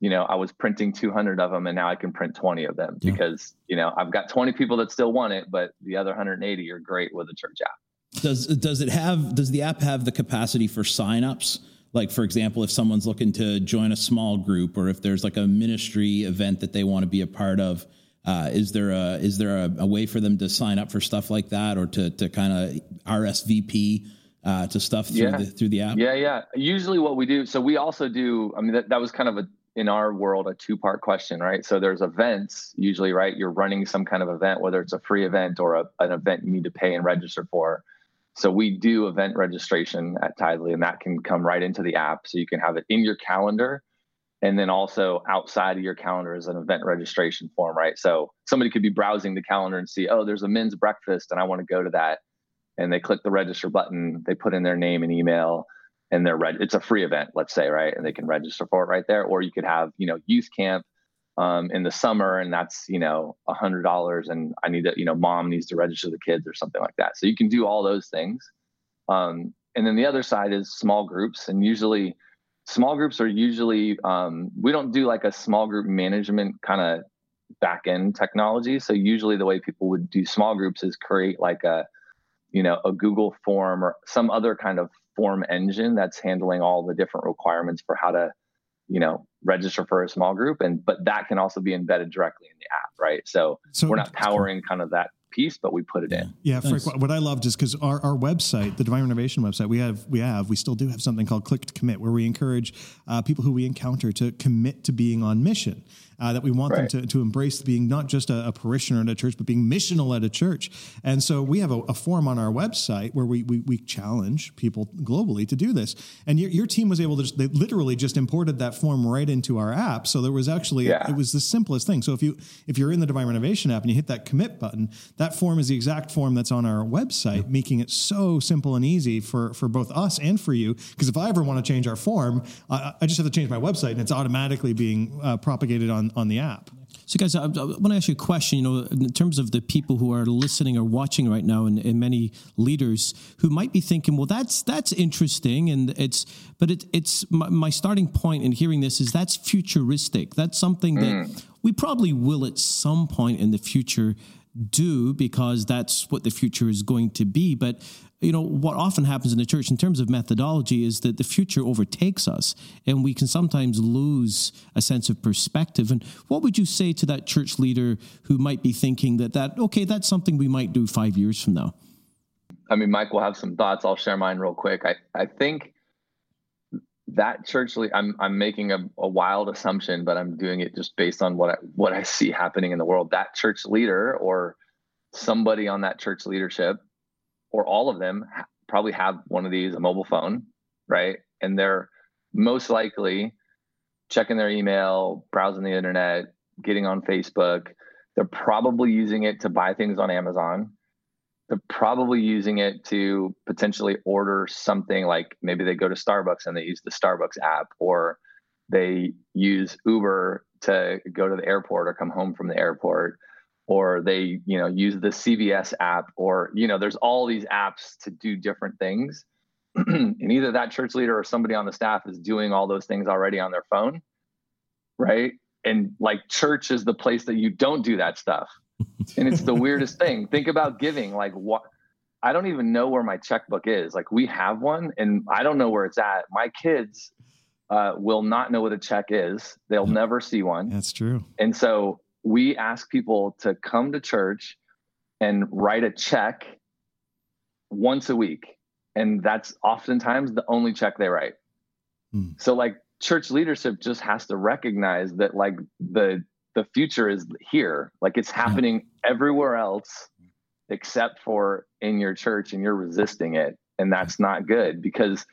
you know, I was printing 200 of them and now I can print 20 of them yeah. because you know I've got 20 people that still want it, but the other 180 are great with the church app. Does does it have? Does the app have the capacity for signups? like for example if someone's looking to join a small group or if there's like a ministry event that they want to be a part of uh, is there a is there a, a, way for them to sign up for stuff like that or to to kind of RSVP uh, to stuff through yeah. the through the app? Yeah, yeah. Usually, what we do. So we also do. I mean, that, that was kind of a in our world a two part question, right? So there's events usually, right? You're running some kind of event, whether it's a free event or a, an event you need to pay and register for. So we do event registration at Tithely, and that can come right into the app. So you can have it in your calendar, and then also outside of your calendar is an event registration form, right? So somebody could be browsing the calendar and see, oh, there's a men's breakfast, and I want to go to that. And they click the register button, they put in their name and email, and they're reg- it's a free event, let's say, right? And they can register for it right there. Or you could have, you know, youth camp um, in the summer and that's you know a hundred dollars and i need to you know mom needs to register the kids or something like that so you can do all those things um, and then the other side is small groups and usually small groups are usually um, we don't do like a small group management kind of back end technology so usually the way people would do small groups is create like a you know a google form or some other kind of form engine that's handling all the different requirements for how to you know register for a small group and but that can also be embedded directly in the app right so, so we're not powering kind of that piece, but we put it in. Yeah, Frank, what I loved is because our, our website, the Divine Renovation website, we have we have we still do have something called Click to Commit, where we encourage uh, people who we encounter to commit to being on mission. Uh, that we want right. them to, to embrace being not just a, a, parishioner at a church, but being missional at a church. And so we have a, a form on our website where we, we, we challenge people globally to do this. And your, your team was able to just, they literally just imported that form right into our app. So there was actually, yeah. it was the simplest thing. So if you, if you're in the Divine Renovation app and you hit that commit button, that form is the exact form that's on our website, yeah. making it so simple and easy for, for both us and for you. Because if I ever want to change our form, I, I, just have to change my website and it's automatically being uh, propagated on, on the app. So, guys, I, I want to ask you a question. You know, in terms of the people who are listening or watching right now, and, and, many leaders who might be thinking, "Well, that's that's interesting," and it's, but it, it's my, my, starting point in hearing this is that's futuristic. That's something that mm. we probably will at some point in the future do because that's what the future is going to be. But you know what often happens in the church in terms of methodology is that the future overtakes us and we can sometimes lose a sense of perspective. And what would you say to that church leader who might be thinking that that okay that's something we might do 5 years from now? I mean mike will have some thoughts. I'll share mine real quick. I i think that church lead, I'm I'm making a, a wild assumption, but I'm doing it just based on what I what I see happening in the world. That church leader or somebody on that church leadership or all of them probably have one of these a mobile phone, right? And they're most likely checking their email, browsing the internet, getting on Facebook. They're probably using it to buy things on Amazon they're probably using it to potentially order something like maybe they go to Starbucks and they use the Starbucks app or they use Uber to go to the airport or come home from the airport or they you know use the CVS app or you know there's all these apps to do different things and either that church leader or somebody on the staff is doing all those things already on their phone right and like church is the place that you don't do that stuff and it's the weirdest thing. Think about giving. Like what? I don't even know where my checkbook is. Like we have one, and I don't know where it's at. My kids uh, will not know what a check is. They'll never see one. That's true. And so we ask people to come to church and write a check once a week, and that's oftentimes the only check they write. Hmm. So like church leadership just has to recognize that like the the future is here. Like it's happening everywhere else except for in your church and you're resisting it. And that's not good because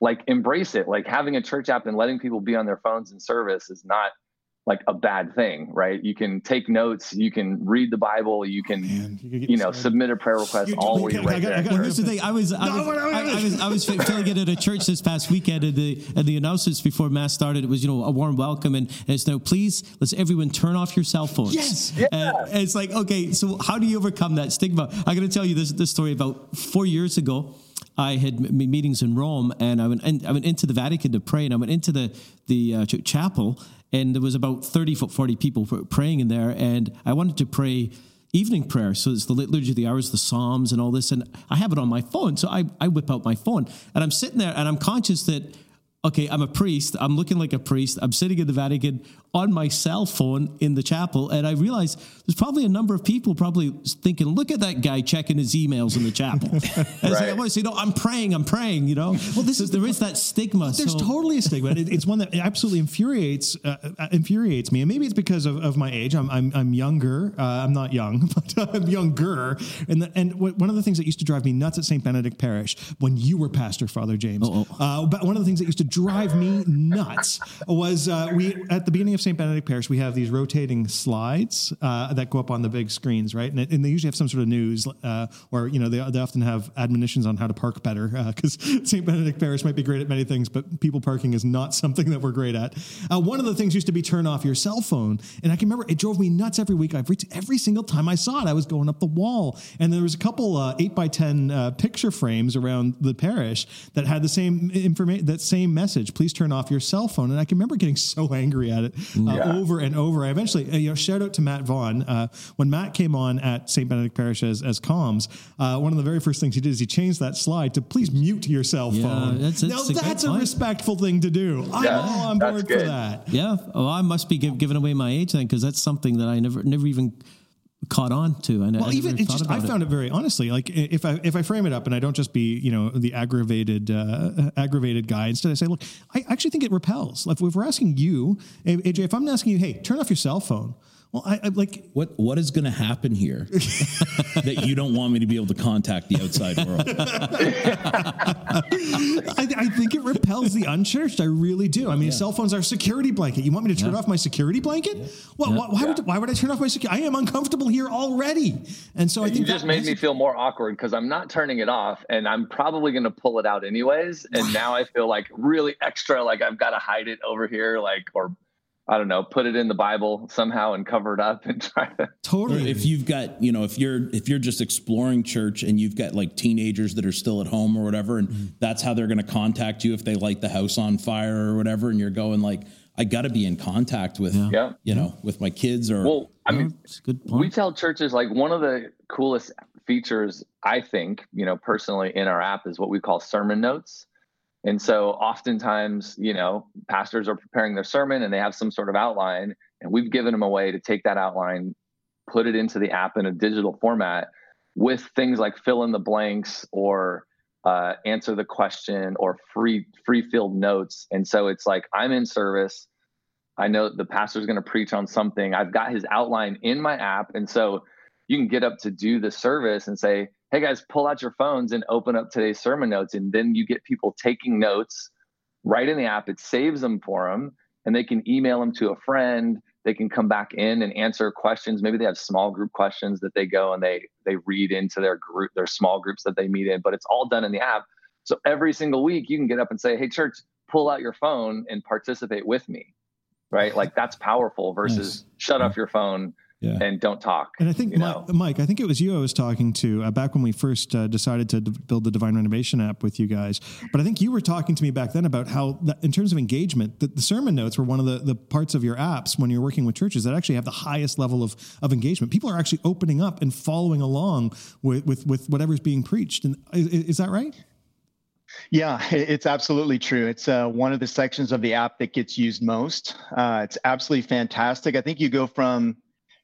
like embrace it. Like having a church app and letting people be on their phones in service is not like a bad thing, right? You can take notes, you can read the Bible, you can, oh, Man, you could you know, started. submit a prayer request You- all okay, where I right got- I there. got- here's the thing. I was I was, wait, wait, I, wait. I was I was feeling it at a church this past weekend, and the and the announcements before mass started. It was you know a warm welcome, and it's now please let's everyone turn off your cell phones. Yes. And it's like okay, so how do you overcome that stigma? I'm going to tell you this this story about four years ago. I had meetings in Rome, and I went I went into the Vatican to pray, and I went into the the uh, ch- chapel, and there was about 30, 40 people pr- praying in there, and I wanted to pray evening prayer. So it's the liturgy of the hours, the Psalms, and all this, and I have it on my phone. So I I whip out my phone, and I'm sitting there, and I'm conscious that. Okay, I'm a priest. I'm looking like a priest. I'm sitting in the Vatican on my cell phone in the chapel, and I realized there's probably a number of people probably thinking, "Look at that guy checking his emails in the chapel." And it's like, I Right. want to say, "No, I'm praying. I'm praying." You know. Well, this is there is that stigma. There's so- totally a stigma. It, it's one that absolutely infuriates uh, uh, infuriates me, and maybe it's because of, of my age. I'm I'm, I'm younger. Uh, I'm not young, but I'm younger. And the, and what, one of the things that used to drive me nuts at St. Benedict Parish when you were pastor, Father James. Uh, but one of the things that used to drive me nuts was uh, we at the beginning of St. Benedict Parish we have these rotating slides uh, that go up on the big screens, right? And, it, and they usually have some sort of news, uh, or you know they, they often have admonitions on how to park better because St. Benedict Parish might be great at many things, but people parking is not something that we're great at. Uh, one of the things used to be turn off your cell phone, and I can remember it drove me nuts every week. Every every single time I saw it, I was going up the wall, and there was a couple uh, eight by ten uh, picture frames around the parish that had the same information, that same message. Please turn off your cell phone, and I can remember getting so angry at it uh, Yeah. over and over. I eventually, uh, you know, shout out to Matt Vaughn. Uh, when Matt came on at St. Benedict Parish as, as comms, uh, one of the very first things he did is he changed that slide to please mute your cell Yeah, phone. that's- now that's a that's a point. respectful thing to do. I'm all on board for that. Yeah. Oh, I must be give, giving away my age then, because that's something that I never never even caught on to. I, ne- I Well, even just I found it. very honestly like if I if I frame it up and I don't just be you know the aggravated uh, aggravated guy instead I say look I actually think it repels. Like if we're asking you AJ if I'm asking you hey turn off your cell phone well I, I like What what is going to happen here that you don't want me to be able to contact the outside world? I, I think it repels the unchurched. I really do. I mean, cell phones are security blanket. You want me to turn off my security blanket? Well, why, why, would, why would I turn off my security? I am uncomfortable here already. And so I think you just that made me feel more awkward because I'm not turning it off and I'm probably going to pull it out anyways. And now I feel like really extra, like I've got to hide it over here, like, or I don't know, put it in the Bible somehow and cover it up and try to. Totally. if you've got, you know, if you're if you're just exploring church and you've got like teenagers that are still at home or whatever, and mm-hmm. that's how they're going to contact you if they light the house on fire or whatever, and you're going like, I got to be in contact with, Yeah. you know, with my kids or Well, I mean, It's a good we tell churches like one of the coolest features i think you know personally in our app is what we call sermon notes and so oftentimes you know pastors are preparing their sermon and they have some sort of outline and we've given them a way to take that outline put it into the app in a digital format with things like fill in the blanks or uh, answer the question or free free filled notes and so it's like i'm in service I know the pastor's going to preach on something. I've got his outline in my app. And so you can get up to do the service and say, hey guys, pull out your phones and open up today's sermon notes. And then you get people taking notes right in the app. It saves them for them and they can email them to a friend. They can come back in and answer questions. Maybe they have small group questions that they go and they they read into their group, their small groups that they meet in, but it's all done in the app. So every single week you can get up and say, hey, church, pull out your phone and participate with me right? Like that's powerful versus shut mm-hmm. off your phone Yeah. and don't talk. And I think, you Mi- know? Mike, I think it was you I was talking to uh, back when we first uh, decided to d- build the Divine Renovation app with you guys. But I think you were talking to me back then about how, that in terms of engagement, that the sermon notes were one of the, the parts of your apps when you're working with churches that actually have the highest level of, of engagement. People are actually opening up and following along with, with, with whatever's being preached. And is, is that right? Yeah, it's absolutely true. It's uh, one of the sections of the app that gets used most. Uh, it's absolutely fantastic. I think you go from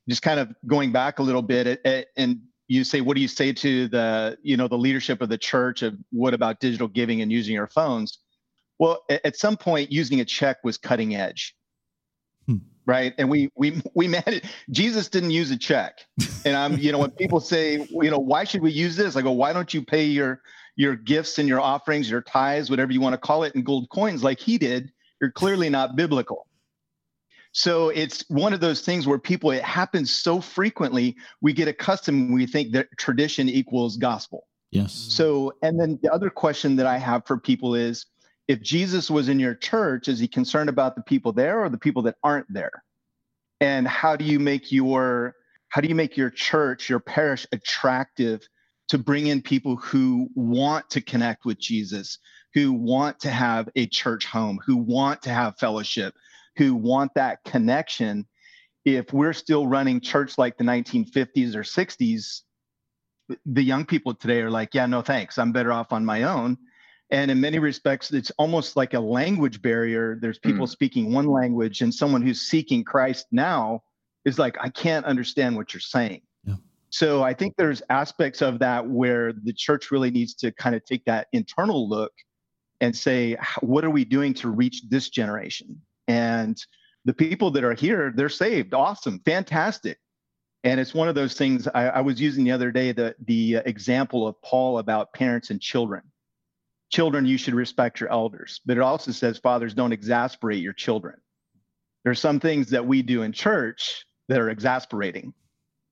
just kind of going back a little bit at, at- and you say, what do you say to the, you know, the leadership of the church of what about digital giving and using your phones? Well, at some point, using a check was cutting edge. Hmm. Right. And we we we managed Jesus didn't use a check. And I'm, you know, when people say, you know, why should we use this? I go, why don't you pay your your gifts and your offerings, your tithes, whatever you want to call it, in gold coins like he did? You're clearly not biblical. So it's one of those things where people, it happens so frequently, we get accustomed, we think that tradition equals gospel. Yes. So, and then the other question that I have for people is if Jesus was in your church, is he concerned about the people there or the people that aren't there? And how do you make your how do you make your church, your parish attractive to bring in people who want to connect with Jesus, who want to have a church home, who want to have fellowship, who want that connection? If we're still running church like the 1950s or 60s, the young people today are like, yeah, no thanks. I'm better off on my own. And in many respects, it's almost like a language barrier. There's people mm. speaking one language, and someone who's seeking Christ now is like, I can't understand what you're saying. Yeah. So I think there's aspects of that where the church really needs to kind of take that internal look and say, what are we doing to reach this generation? And the people that are here, they're saved. Awesome, fantastic. And it's one of those things I, I was using the other day the the example of Paul about parents and children. Children, you should respect your elders, but it also says fathers don't exasperate your children. There's some things that we do in church that are exasperating.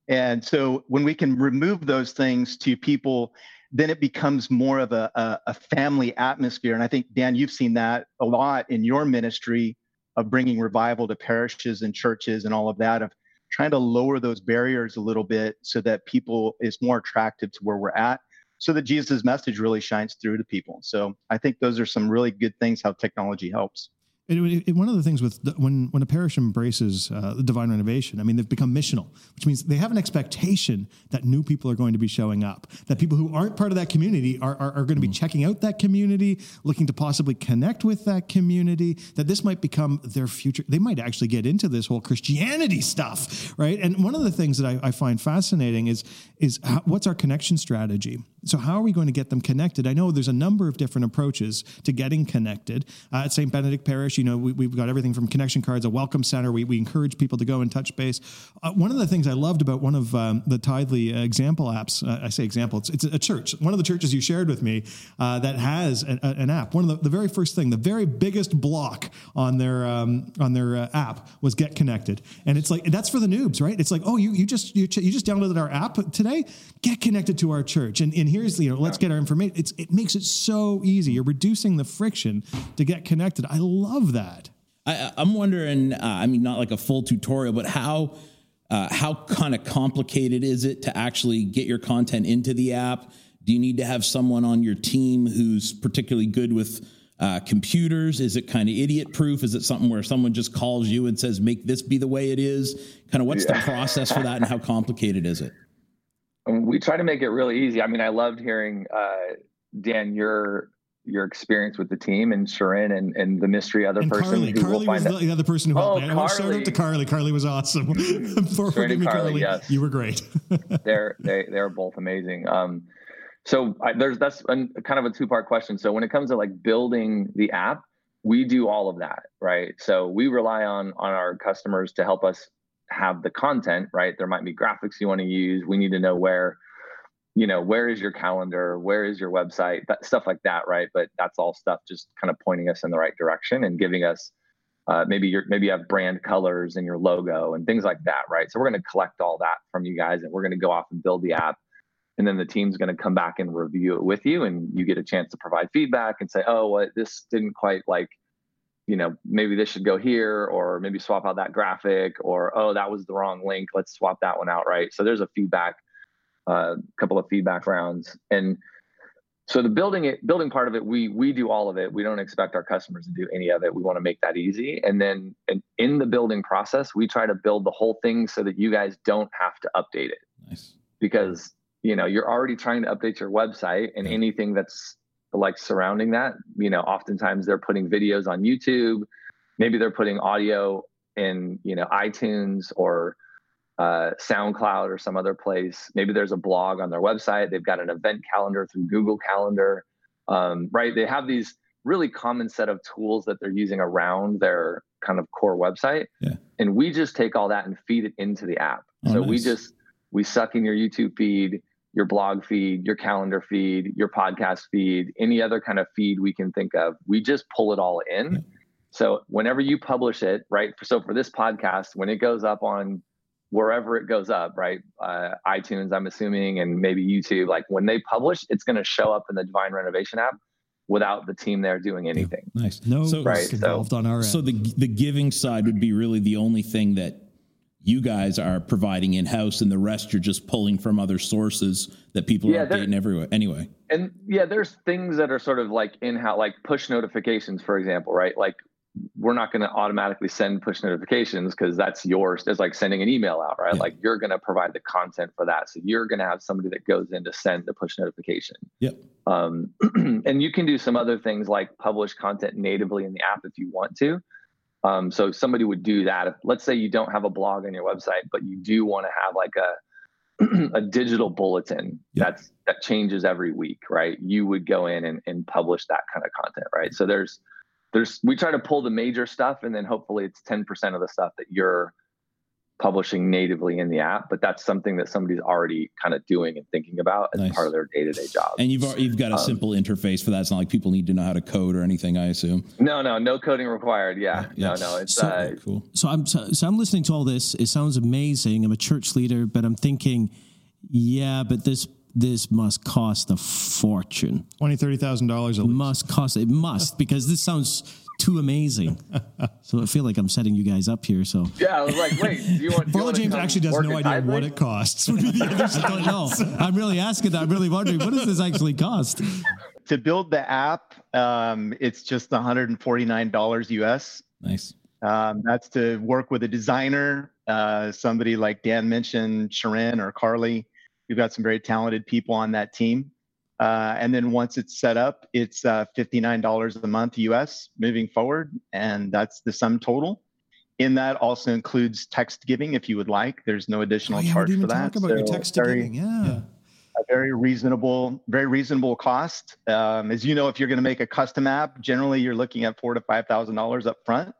And so when we can remove those things to people, then it becomes more of a, a, a, family atmosphere. And I think, Dan, you've seen that a lot in your ministry of bringing revival to parishes and churches and all of that, of trying to lower those barriers a little bit so that people is more attractive to where we're at so that jesus message really shines through to people. So i think those are some really good things how technology helps it, it, one of the things with the, when when a parish embraces uh, divine renovation, I mean, they've become missional, which means they have an expectation that new people are going to be showing up, that people who aren't part of that community are, are, are going to be mm. checking out that community, looking to possibly connect with that community, that this might become their future. They might actually get into this whole Christianity stuff, right? And one of the things that I, I find fascinating is is how, what's our connection strategy? So, how are we going to get them connected? I know there's a number of different approaches to getting connected. Uh, at St. Benedict Parish, you know, we, have got everything from connection cards, a welcome center. We, we encourage people to go and touch base. Uh, one of the things I loved about one of um, the Tithely example apps, uh, I say example, it's, it's a church. One of the churches you shared with me uh, that has a, a, an app. One of the, the very first thing, the very biggest block on their um, on their uh, app was get connected, and it's like that's for the noobs, right? It's like, oh, you you just you, you just downloaded our app today, get connected to our church, and and here's you know let's get our information. It's it makes it so easy. You're reducing the friction to get connected. I love that. I, am wondering. Uh, I mean, not like a full tutorial, but how uh, how kind of complicated is it to actually get your content into the app? Do you need to have someone on your team who's particularly good with uh, computers? Is it kind of idiot proof? Is it something where someone just calls you and says, "Make this be the way it is"? Kind of what's yeah. the process for that, and how complicated is it? We try to make it really easy. I mean, I loved hearing uh, Dan your your experience with the team and Sharon and, and the mystery other and person. Carly, Carly was the other person who helped oh, me. I to shout out to Carly. Carly was awesome. Carly, Carly, yes. you were great. they're they they're both amazing. Um, so I, there's that's an, kind of a two part question. So when it comes to like building the app, we do all of that, right? So we rely on on our customers to help us have the content, right? There might be graphics you want to use. We need to know where, you know, where is your calendar? Where is your website? That, stuff like that, right? But that's all stuff just kind of pointing us in the right direction and giving us uh, maybe you maybe you have brand colors and your logo and things like that, right? So we're going to collect all that from you guys and we're going to go off and build the app. And then the team's going to come back and review it with you, and you get a chance to provide feedback and say, "Oh, what this didn't quite like you know, maybe this should go here, or maybe swap out that graphic, or oh, that was the wrong link. Let's swap that one out, right? So there's a feedback, a uh, couple of feedback rounds, and so the building it, building part of it, we we do all of it. We don't expect our customers to do any of it. We want to make that easy, and then in, in the building process, we try to build the whole thing so that you guys don't have to update it. Nice, because you know you're already trying to update your website, and anything that's like surrounding that. You know, oftentimes they're putting videos on YouTube, maybe they're putting audio in, you know, iTunes or uh, SoundCloud or some other place. Maybe there's a blog on their website. They've got an event calendar through Google Calendar, um, right? They have these really common set of tools that they're using around their kind of core website, yeah. and we just take all that and feed it into the app. Oh, so nice. we just we suck in your YouTube feed your blog feed, your calendar feed, your podcast feed, any other kind of feed we can think of. We just pull it all in So whenever you publish it, right? So for this podcast, when it goes up on wherever it goes up, right? Uh, iTunes, I'm assuming, and maybe YouTube. Like when they publish, it's going to show up in the Divine Renovation app without the team there doing anything. Yeah, nice. No so, right, involved so, on our end. So the the giving side would be really the only thing that you guys are providing in house, and the rest you're just pulling from other sources that people yeah, are updating everywhere. Anyway, and yeah, there's things that are sort of like in house, like push notifications, for example, right? Like we're not going to automatically send push notifications because that's yours. It's like sending an email out, right? Yeah. Like you're going to provide the content for that. So you're going to have somebody that goes in to send the push notification. Yep. Um, and you can do some other things like publish content natively in the app if you want to. Um, so somebody would do that. If, let's say you don't have a blog on your website, but you do want to have like a a digital bulletin yep. that's that changes every week, right? You would go in and, and publish that kind of content, right? So there's there's we try to pull the major stuff and then hopefully it's 10% of the stuff that you're publishing natively in the app but that's something that somebody's already kind of doing and thinking about as nice. part of their day-to-day job and you've you've got a um, simple interface for that it's not like people need to know how to code or anything i assume no no no coding required yeah, yeah. no no it's so, uh, cool so i'm so, so i'm listening to all this it sounds amazing i'm a church leader but i'm thinking yeah but this this must cost a fortune. Twenty, thirty thousand dollars. Must cost. It must because this sounds too amazing. so I feel like I'm setting you guys up here. So yeah, I was like, wait, do you want? Father James actually does no idea what it costs. Would be the other I don't know. I'm really asking that. I'm really wondering what does this actually cost. To build the app, um, it's just 149 dollars US. Nice. Um, that's to work with a designer, uh, somebody like Dan mentioned, Sharon or Carly. We've got some very talented people on that team. Uh, and then once it's set up, it's uh, $59 a month US moving forward. And that's the sum total. In that also includes text giving if you would like. There's no additional oh, yeah, charge for that. Talk about so your text very, giving, yeah. A very reasonable, very reasonable cost. Um, as you know, if you're going to make a custom app, generally you're looking at four to five thousand dollars up front.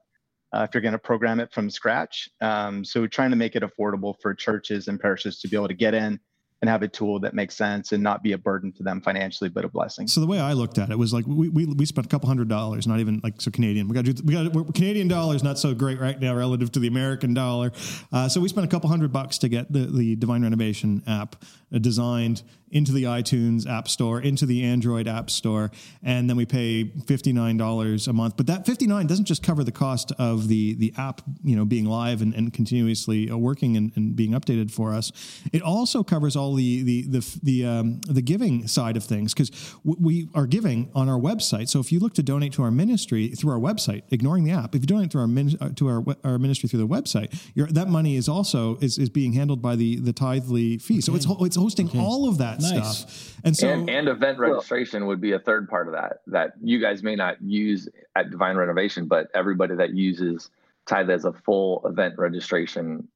Uh, if you're going to program it from scratch, um, so we're trying to make it affordable for churches and parishes to be able to get in, and have a tool that makes sense and not be a burden to them financially, but a blessing. So the way I looked at it was like we, we, we spent a couple hundred dollars, not even like so Canadian. We got we got Canadian dollars not so great right now relative to the American dollar. Uh, so we spent a couple hundred bucks to get the the Divine Renovation app uh, designed into the iTunes App Store, into the Android App Store, and then we pay fifty nine dollars a month. But that fifty nine doesn't just cover the cost of the the app, you know, being live and, and continuously uh, working and, and being updated for us. It also covers all the the the the, um, the giving side of things because we are giving on our website. So if you look to donate to our ministry through our website, ignoring the app, if you donate to our min- uh, to our our ministry through the website, that money is also is, is being handled by the the tithely fee. So it's it's hosting okay. all of that nice. stuff. And so and, and event registration would be a third part of that that you guys may not use at Divine Renovation, but everybody that uses Tithe as a full event registration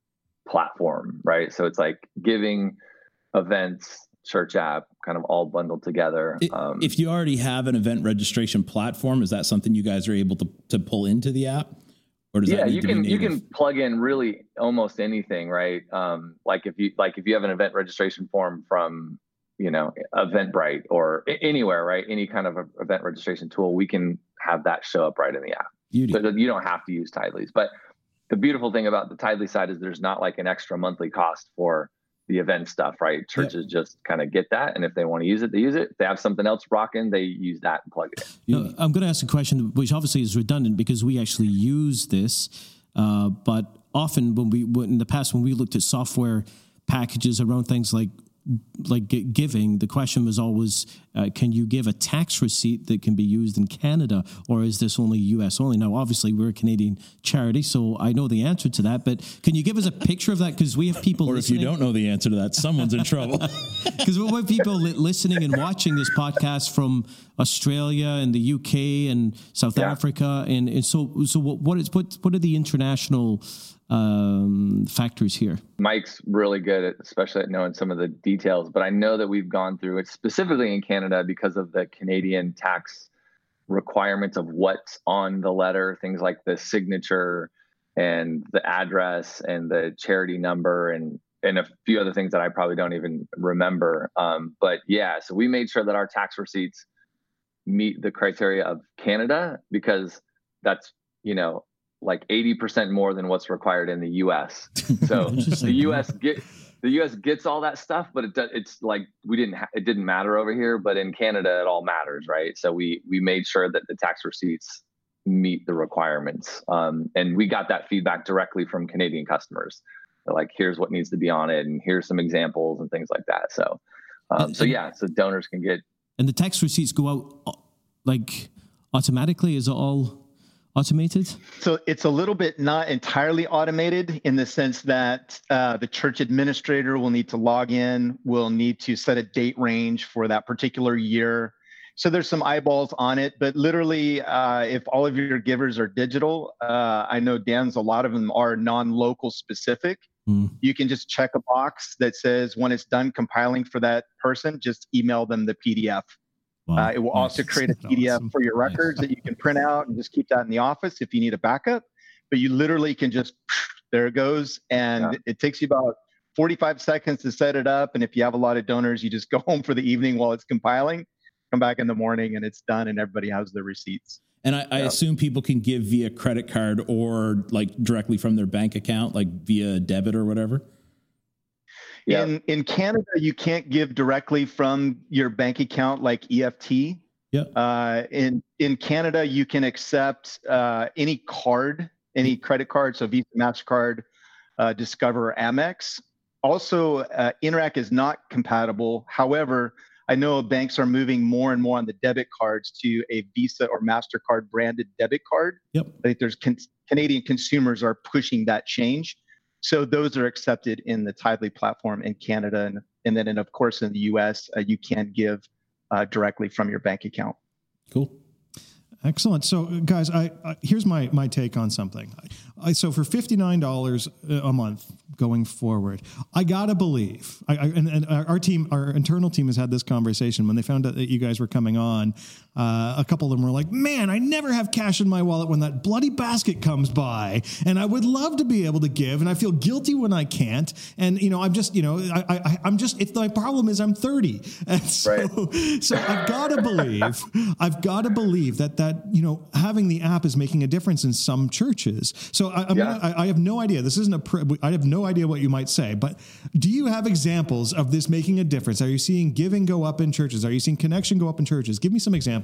platform, right? So it's like giving events, church app, kind of all bundled together. Um, if you already have an event registration platform, is that something you guys are able to, to pull into the app? Or does it? yeah, you can you can plug in really almost anything, right? Um, like if you like if you have an event registration form from you know Eventbrite or anywhere, right? Any kind of event registration tool, we can have that show up right in the app. Beauty. So you don't have to use Tithely's. But the beautiful thing about the Tithely side is there's not like an extra monthly cost for the event stuff, right? Churches yep. just kind of get that, and if they want to use it, they use it. If they have something else rocking, they use that and plug it in. Uh, I'm going to ask a question, which obviously is redundant because we actually use this, uh, but often when we in the past when we looked at software packages around things like like giving, the question was always, uh, can you give a tax receipt that can be used in Canada, or is this only U.S. only? Now, obviously, we're a Canadian charity, so I know the answer to that. But can you give us a picture of that? Because we have people. Or listening. if you don't know the answer to that, someone's in trouble. Because we have people listening and watching this podcast from Australia and the UK and South yeah. Africa, and, and so so what, what is what what are the international um, factors here? Mike's really good, at, especially at knowing some of the details. But I know that we've gone through it specifically in Canada because of the Canadian tax requirements of what's on the letter, things like the signature and the address and the charity number and and a few other things that I probably don't even remember. Um, but yeah, so we made sure that our tax receipts meet the criteria of Canada because that's you know, like 80% more than what's required in the US. So the US get the US gets all that stuff, but it it's like we didn't ha- it didn't matter over here, but in Canada it all matters, right? So we we made sure that the tax receipts meet the requirements. Um, and we got that feedback directly from Canadian customers. They're like, here's what needs to be on it, and here's some examples and things like that. So, um, so yeah, so donors can get. And the tax receipts go out uh, like automatically. Is it all automated? So it's a little bit not entirely automated in the sense that uh, the church administrator will need to log in, will need to set a date range for that particular year. So there's some eyeballs on it, but literally, uh, if all of your givers are digital, uh, I know Dan's a lot of them are non-local specific. Mm. You can just check a box that says when it's done compiling for that person, just email them the PDF. Wow. Uh, it will nice. also create a PDF awesome. for your records nice. that you can print out and just keep that in the office if you need a backup. But you literally can just there it goes, and yeah. it takes you about 45 seconds to set it up. And if you have a lot of donors, you just go home for the evening while it's compiling come back in the morning and it's done and everybody has their receipts. And I, I assume people can give via credit card or like directly from their bank account, like via debit or whatever. In in Canada, you can't give directly from your bank account like EFT. Yeah. Uh, in in Canada, you can accept uh, any card, any credit card, so Visa, Mastercard, uh, Discover, Amex. Also, uh, Interac is not compatible. However, I know banks are moving more and more on the debit cards to a Visa or MasterCard branded debit card. Yep. I think there's con- Canadian consumers are pushing that change. So those are accepted in the Tithely platform in Canada. And, and then, and of course, in the US, uh, you can give uh, directly from your bank account. Cool. Excellent. So, guys, I, I, here's my my take on something. I, so for fifty nine dollars a month going forward, I gotta believe. I, and, and, our team, our internal team, has had this conversation when they found out that you guys were coming on. Uh, a couple of them were like, "Man, I never have cash in my wallet when that bloody basket comes by, and I would love to be able to give, and I feel guilty when I can't. And you know, I'm just, you know, I, I I'm just. It's my problem is I'm thirty, and so right. so I've got to believe. I've got to believe that that you know having the app is making a difference in some churches. So I, yeah. I, I have no idea. This isn't a. Pre- I have no idea what you might say, but do you have examples of this making a difference? Are you seeing giving go up in churches? Are you seeing connection go up in churches? Give me some examples.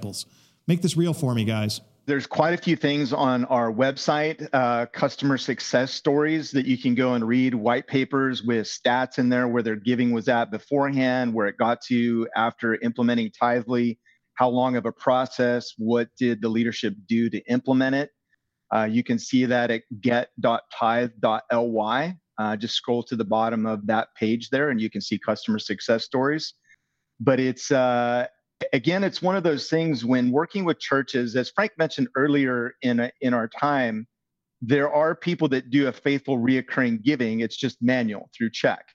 Make this real for me, guys. There's quite a few things on our website, uh, customer success stories that you can go and read, white papers with stats in there where their giving was at beforehand, where it got to after implementing Tithely how long of a process, what did the leadership do to implement it. Uh, you can see that at get.tithe.ly. Uh, just scroll to the bottom of that page there and you can see customer success stories. But it's, uh, again, it's one of those things when working with churches, as Frank mentioned earlier in, a, in our time, there are people that do a faithful reoccurring giving. It's just manual through check.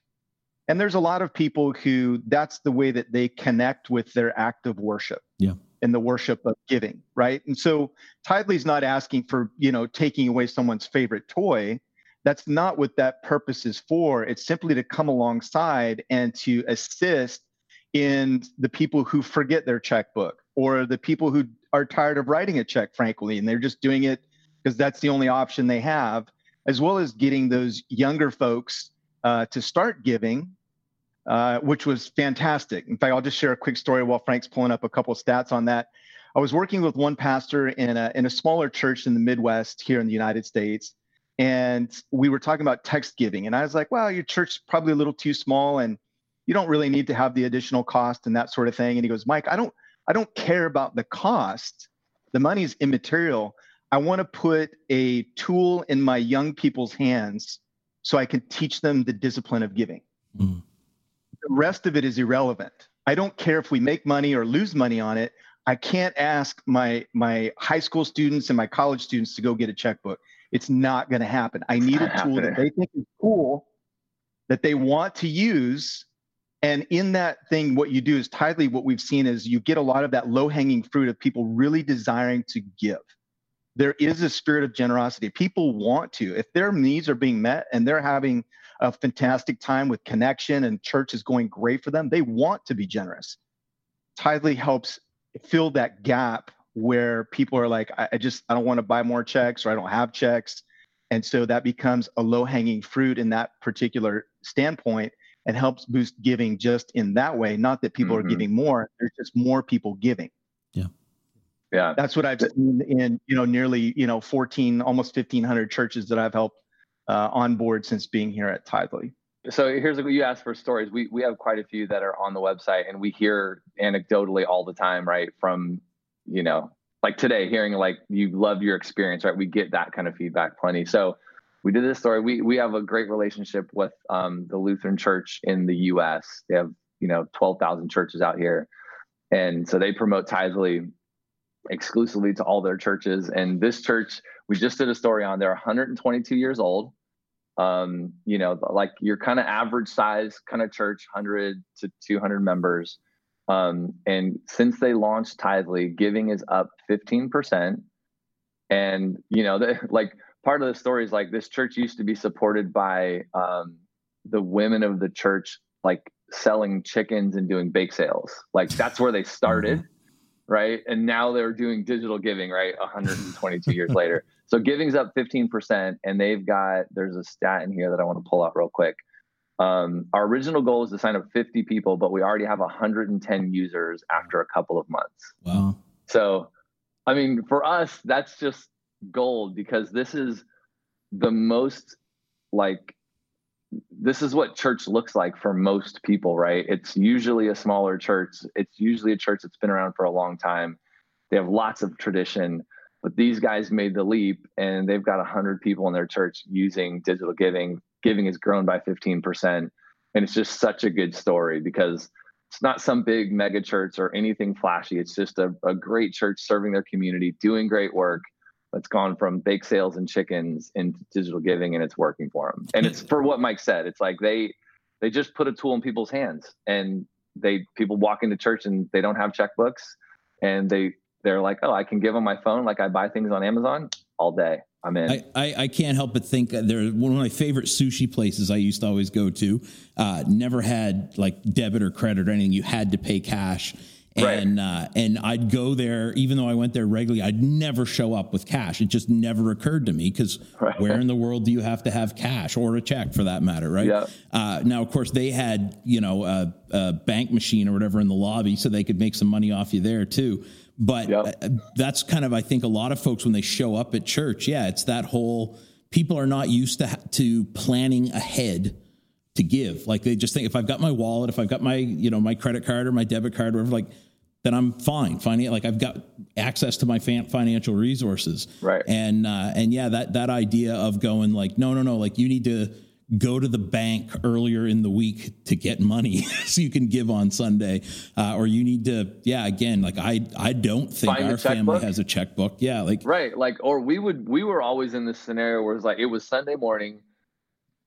And there's a lot of people who that's the way that they connect with their act of worship. Yeah. And the worship of giving, right? And so Tithely's not asking for, you know, taking away someone's favorite toy. That's not what that purpose is for. It's simply to come alongside and to assist in the people who forget their checkbook or the people who are tired of writing a check, frankly, and they're just doing it because that's the only option they have, as well as getting those younger folks uh, to start giving, uh, which was fantastic. In fact, I'll just share a quick story while Frank's pulling up a couple of stats on that. I was working with one pastor in a, in a smaller church in the Midwest here in the United States. And we were talking about text giving. And I was like, well, your church's probably a little too small and you don't really need to have the additional cost and that sort of thing. And he goes, Mike, I don't, I don't care about the cost. The money is immaterial. I want to put a tool in my young people's hands so I can teach them the discipline of giving. Mm. The rest of it is irrelevant. I don't care if we make money or lose money on it. I can't ask my my high school students and my college students to go get a checkbook. It's not going to happen. I need a tool that they think is cool, that they want to use. And in that thing, what you do is Tithely what we've seen is you get a lot of that low hanging fruit of people really desiring to give there is a spirit of generosity. People want to, if their needs are being met and they're having a fantastic time with connection and church is going great for them, they want to be generous. Tithely helps fill that gap where people are like, I, I just I don't want to buy more checks or I don't have checks. And so that becomes a low hanging fruit in that particular standpoint and helps boost giving just in that way. Not that people Mhm. are giving more, there's just more people giving. Yeah. Yeah. That's what I've seen in, you know, nearly, you know, 14, almost 1500 churches that I've helped uh, on board since being here at Tithely. So here's what you asked for stories. We we have quite a few that are on the website, and we hear anecdotally all the time, right? From you know, like today, hearing like you love your experience, right? We get that kind of feedback plenty. So we did this story. We we have a great relationship with um, the Lutheran Church in the U.S. They have you know 12,000 churches out here, and so they promote Tithely exclusively to all their churches. And this church, we just did a story on. They're 122 years old um, you know, like your kind of average size kind of church, 100 to 200 members. Um, and since they launched Tithely, giving is up 15%. And, you know, the, like part of the story is like this church used to be supported by um, the women of the church, like selling chickens and doing bake sales. Like that's where they started. Right. And now they're doing digital giving, right? 122 years later. So giving's up 15%, and they've got there's a stat in here that I want to pull out real quick. Um, our original goal was to sign up 50 people, but we already have 110 users after a couple of months. Wow. So, I mean, for us, that's just gold because this is the most like this is what church looks like for most people, right? It's usually a smaller church. It's usually a church that's been around for a long time. They have lots of tradition, but these guys made the leap and they've got 100 people in their church using digital giving. Giving has grown by 15%. And it's just such a good story because it's not some big mega church or anything flashy. It's just a, a great church serving their community, doing great work that's gone from bake sales and chickens into digital giving and it's working for them. And it's for what Mike said. It's like they they just put a tool in people's hands and they people walk into church and they don't have checkbooks and they they're like, "Oh, I can give them my phone like I buy things on Amazon all day." I'm in. I, I, I can't help but think they're one of my favorite sushi places I used to always go to. Uh, never had like debit or credit or anything. You had to pay cash. Right. And uh, and I'd go there, even though I went there regularly, I'd never show up with cash. It just never occurred to me because Right. where in the world do you have to have cash or a check for that matter, right? Yeah. Uh, now, of course, they had you know a, a bank machine or whatever in the lobby, so they could make some money off you there too. But Yep. uh, that's kind of I think a lot of folks when they show up at church, yeah, it's that whole people are not used to to planning ahead to give. Like they just think if I've got my wallet, if I've got my you know my credit card or my debit card, or whatever, like then I'm fine. Finding like I've got access to my fan, financial resources, Right. And uh, and yeah, that that idea of going like no no no, like you need to go to the bank earlier in the week to get money so you can give on Sunday, uh, or you need to yeah again like I I don't think Find our family has a checkbook. Yeah, like Right. Like, or we would, we were always in this scenario where it's like, it was Sunday morning,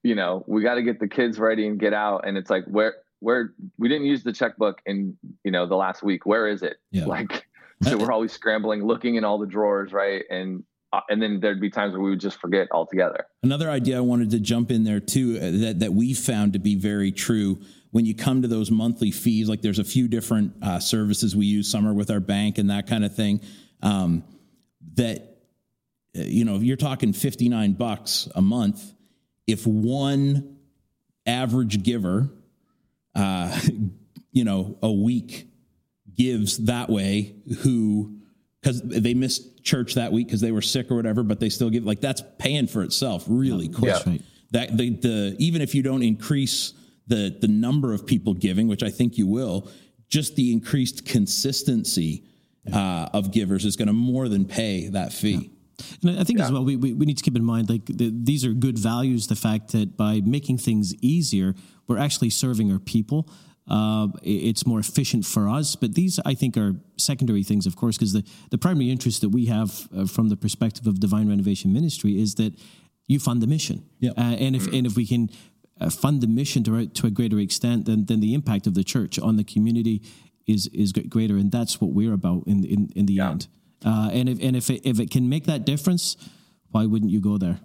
you know, we got to get the kids ready and get out. And it's like, where, where we didn't use the checkbook in, you know, the last week. Where is it? Yeah. Like, so we're always scrambling, looking in all the drawers. Right. And, uh, and then there'd be times where we would just forget altogether. Another idea I wanted to jump in there too uh, that that we found to be very true when you come to those monthly fees. Like there's a few different uh, services we use. Some are with our bank and that kind of thing. Um, that uh, you know, if you're talking 59 bucks a month, if one average giver, uh, you know, a week gives that way, who because they missed church that week because they were sick or whatever, but they still give like that's paying for itself really quick. Yeah. That the the even if you don't increase the the number of people giving, which I think you will, just the increased consistency uh, of givers is going to more than pay that fee. And I think as well, we, we, we need to keep in mind like the, these are good values. The fact that by making things easier, we're actually serving our people. Uh, it's more efficient for us. But these, I think, are secondary things, of course, because the, the primary interest that we have uh, from the perspective of Divine Renovation Ministry is that you fund the mission. Yeah. Uh, and if and if we can uh, fund the mission to a, to a greater extent, then then the impact of the church on the community is is greater, and that's what we're about in in, in the Yeah. end. Uh, and if and if it, if it can make that difference, why wouldn't you go there?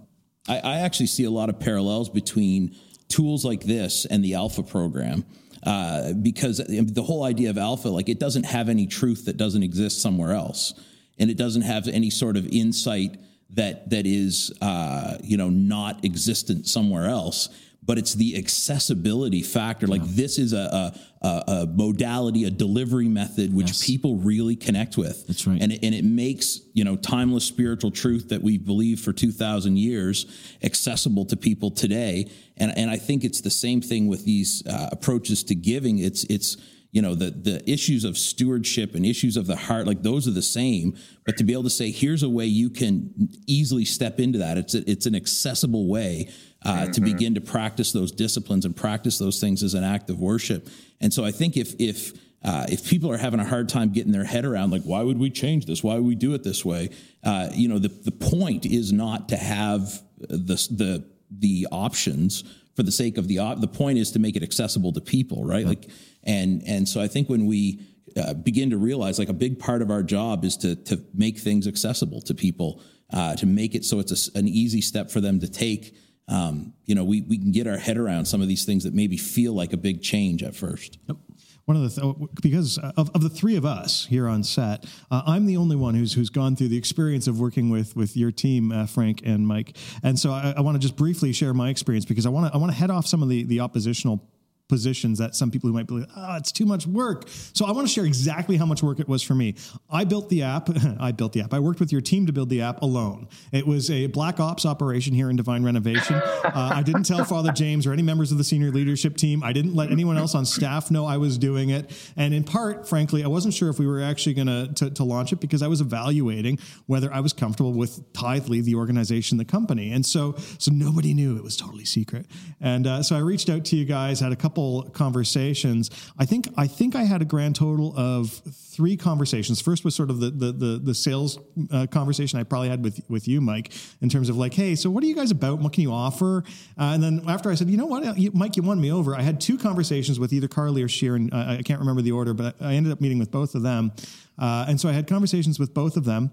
I, I actually see a lot of parallels between tools like this and the Alpha program. Uh, because the whole idea of Alpha, like it doesn't have any truth that doesn't exist somewhere else. and it doesn't have any sort of insight that that is uh, you know not existent somewhere else but it's the accessibility factor. Like this is a, a, a, modality, a delivery method which yes. people really connect with. That's right, and it, and it makes you know timeless spiritual truth that we've believed for two thousand years accessible to people today. And and I think it's the same thing with these uh, approaches to giving. It's it's you know the the issues of stewardship and issues of the heart like those are the same but to be able to say here's a way you can easily step into that it's a, it's an accessible way uh, mm-hmm. to begin to practice those disciplines and practice those things as an act of worship. And so I think if if uh, if people are having a hard time getting their head around, like, why would we change this? Why would we do it this way? Uh, you know, the, the point is not to have the, the, the options for the sake of the op- the point is to make it accessible to people, right? Like, and, and so I think when we, uh, begin to realize like a big part of our job is to, to make things accessible to people, uh, to make it so it's a, an easy step for them to take um, you know, we, we can get our head around some of these things that maybe feel like a big change at first. Yep. One of the th- because of, of the three of us here on set, uh, I'm the only one who's who's gone through the experience of working with with your team, uh, Frank and Mike. And so I, I want to just briefly share my experience because I want to I want to head off some of the the oppositional positions that some people who might be like, oh, it's too much work. So I want to share exactly how much work it was for me. I built the app. I built the app. I worked with your team to build the app alone. It was a black ops operation here in Divine Renovation. Uh, I didn't tell Father James or any members of the senior leadership team. I didn't let anyone else on staff know I was doing it. And in part, frankly, I wasn't sure if we were actually going to to launch it because I was evaluating whether I was comfortable with Tithely, the organization, the company. And so, so nobody knew it was totally secret. And uh, so I reached out to you guys, had a couple couple conversations. I think I think I had a grand total of three conversations. First was sort of the the the, the sales uh, conversation I probably had with with you, Mike, in terms of like, hey, so what are you guys about? What can you offer? Uh, and then after I said, you know what, Mike, you won me over. I had two conversations with either Carly or Sheeran. Uh, I can't remember the order, but I ended up meeting with both of them. Uh, and so I had conversations with both of them.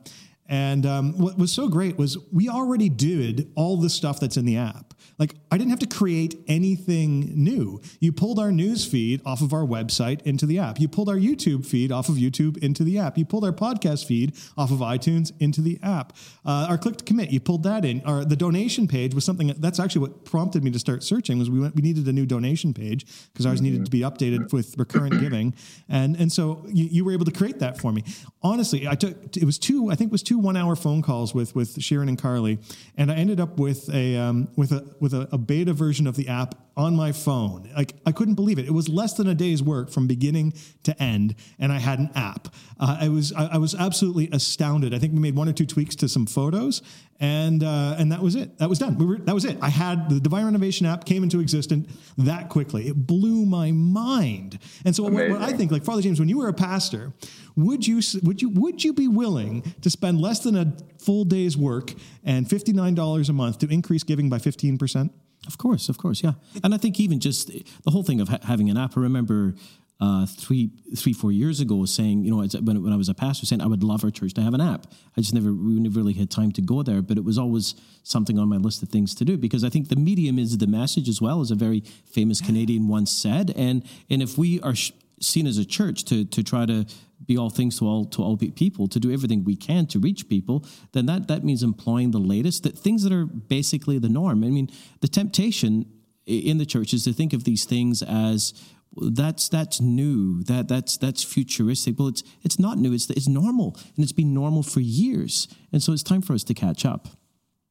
And um, what was so great was we already did all the stuff that's in the app. Like I didn't have to create anything new. You pulled our news feed off of our website into the app. You pulled our YouTube feed off of YouTube into the app. You pulled our podcast feed off of iTunes into the app. Uh, our click to commit, you pulled that in. Our the donation page was something that's actually what prompted me to start searching. Was we went, we needed a new donation page because ours needed to be updated with recurrent giving, and and so you, you were able to create that for me. Honestly, I took it was two I think it was two one hour phone calls with with Sheeran and Carly, and I ended up with a um, with a with a, a beta version of the app on my phone. Like I couldn't believe it. It was less than a day's work from beginning to end, and I had an app. Uh, I was I, I, was absolutely astounded. I think we made one or two tweaks to some photos, and uh, and that was it. That was done. We were, that was it. I had the Divine Renovation app came into existence that quickly. It blew my mind. And so what, what I think, like Father James, when you were a pastor, would you would you would you be willing to spend less than a full day's work and fifty nine dollars a month to increase giving by fifteen percent? Of course, of course, yeah. And I think even just the whole thing of ha- having an app. I remember uh, three, three, four years ago saying, you know, when, when I was a pastor, saying I would love our church to have an app. I just never, we never really had time to go there, but it was always something on my list of things to do because I think the medium is the message as well, as a very famous Canadian once said. And and if we are sh- seen as a church to to try to be all things to all to all people to do everything we can to reach people then that that means employing the latest that things that are basically the norm. I mean the temptation in the church is to think of these things as that's that's new that that's that's futuristic. Well it's it's not new it's it's normal and it's been normal for years. And so it's time for us to catch up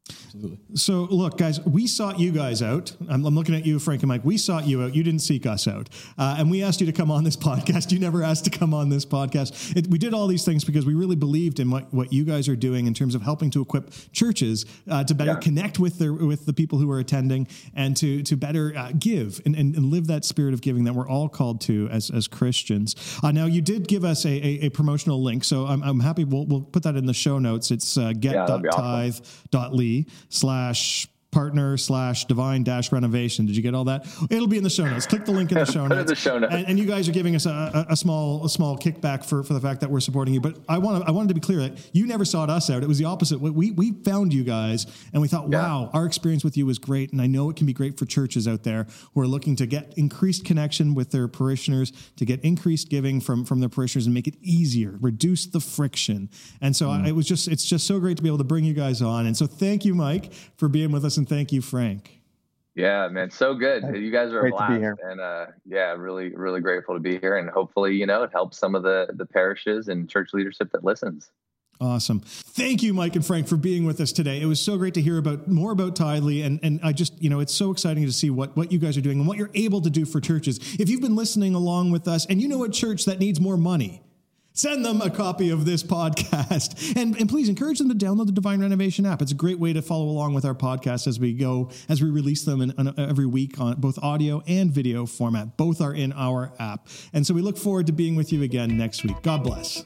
Absolutely. So, look, guys, we sought you guys out. I'm, I'm, looking at you, Frank and Mike. We sought you out. You didn't seek us out. Uh, and we asked you to come on this podcast. You never asked to come on this podcast. It, we did all these things because we really believed in what, what you guys are doing in terms of helping to equip churches uh, to better yeah. connect with, their, with the people who are attending and to, to better uh, give and, and, and, live that spirit of giving that we're all called to as, as Christians. Uh, now, you did give us a, a, a, promotional link, so I'm, I'm happy. We'll, we'll put that in the show notes. It's uh, get.tithe.ly slash partner slash divine dash renovation. Did you get all that? It'll be in the show notes. Click the link in the show notes. the show notes. And, and, you guys are giving us a, a, small a small kickback for, for the fact that we're supporting you. But I want I wanted to be clear that you never sought us out. It was the opposite. We we found you guys and we thought, yeah. wow, our experience with you was great, and I know it can be great for churches out there who are looking to get increased connection with their parishioners, to get increased giving from from their parishioners, and make it easier, reduce the friction. And so mm. I, it was just it's just so great to be able to bring you guys on. And so thank you, Mike, for being with us, and thank you, Frank. Yeah, man, so good. You guys are Great a blast, and uh, yeah, really, really grateful to be here. And hopefully, you know, it helps some of the the parishes and church leadership that listens. Awesome. Thank you, Mike and Frank, for being with us today. It was so great to hear about more about Tithely. And, and I just, you know, it's so exciting to see what, what you guys are doing and what you're able to do for churches. If you've been listening along with us and you know a church that needs more money, send them a copy of this podcast. And, and please encourage them to download the Divine Renovation app. It's a great way to follow along with our podcast as we go, as we release them in, every week on both audio and video format. Both are in our app. And so we look forward to being with you again next week. God bless.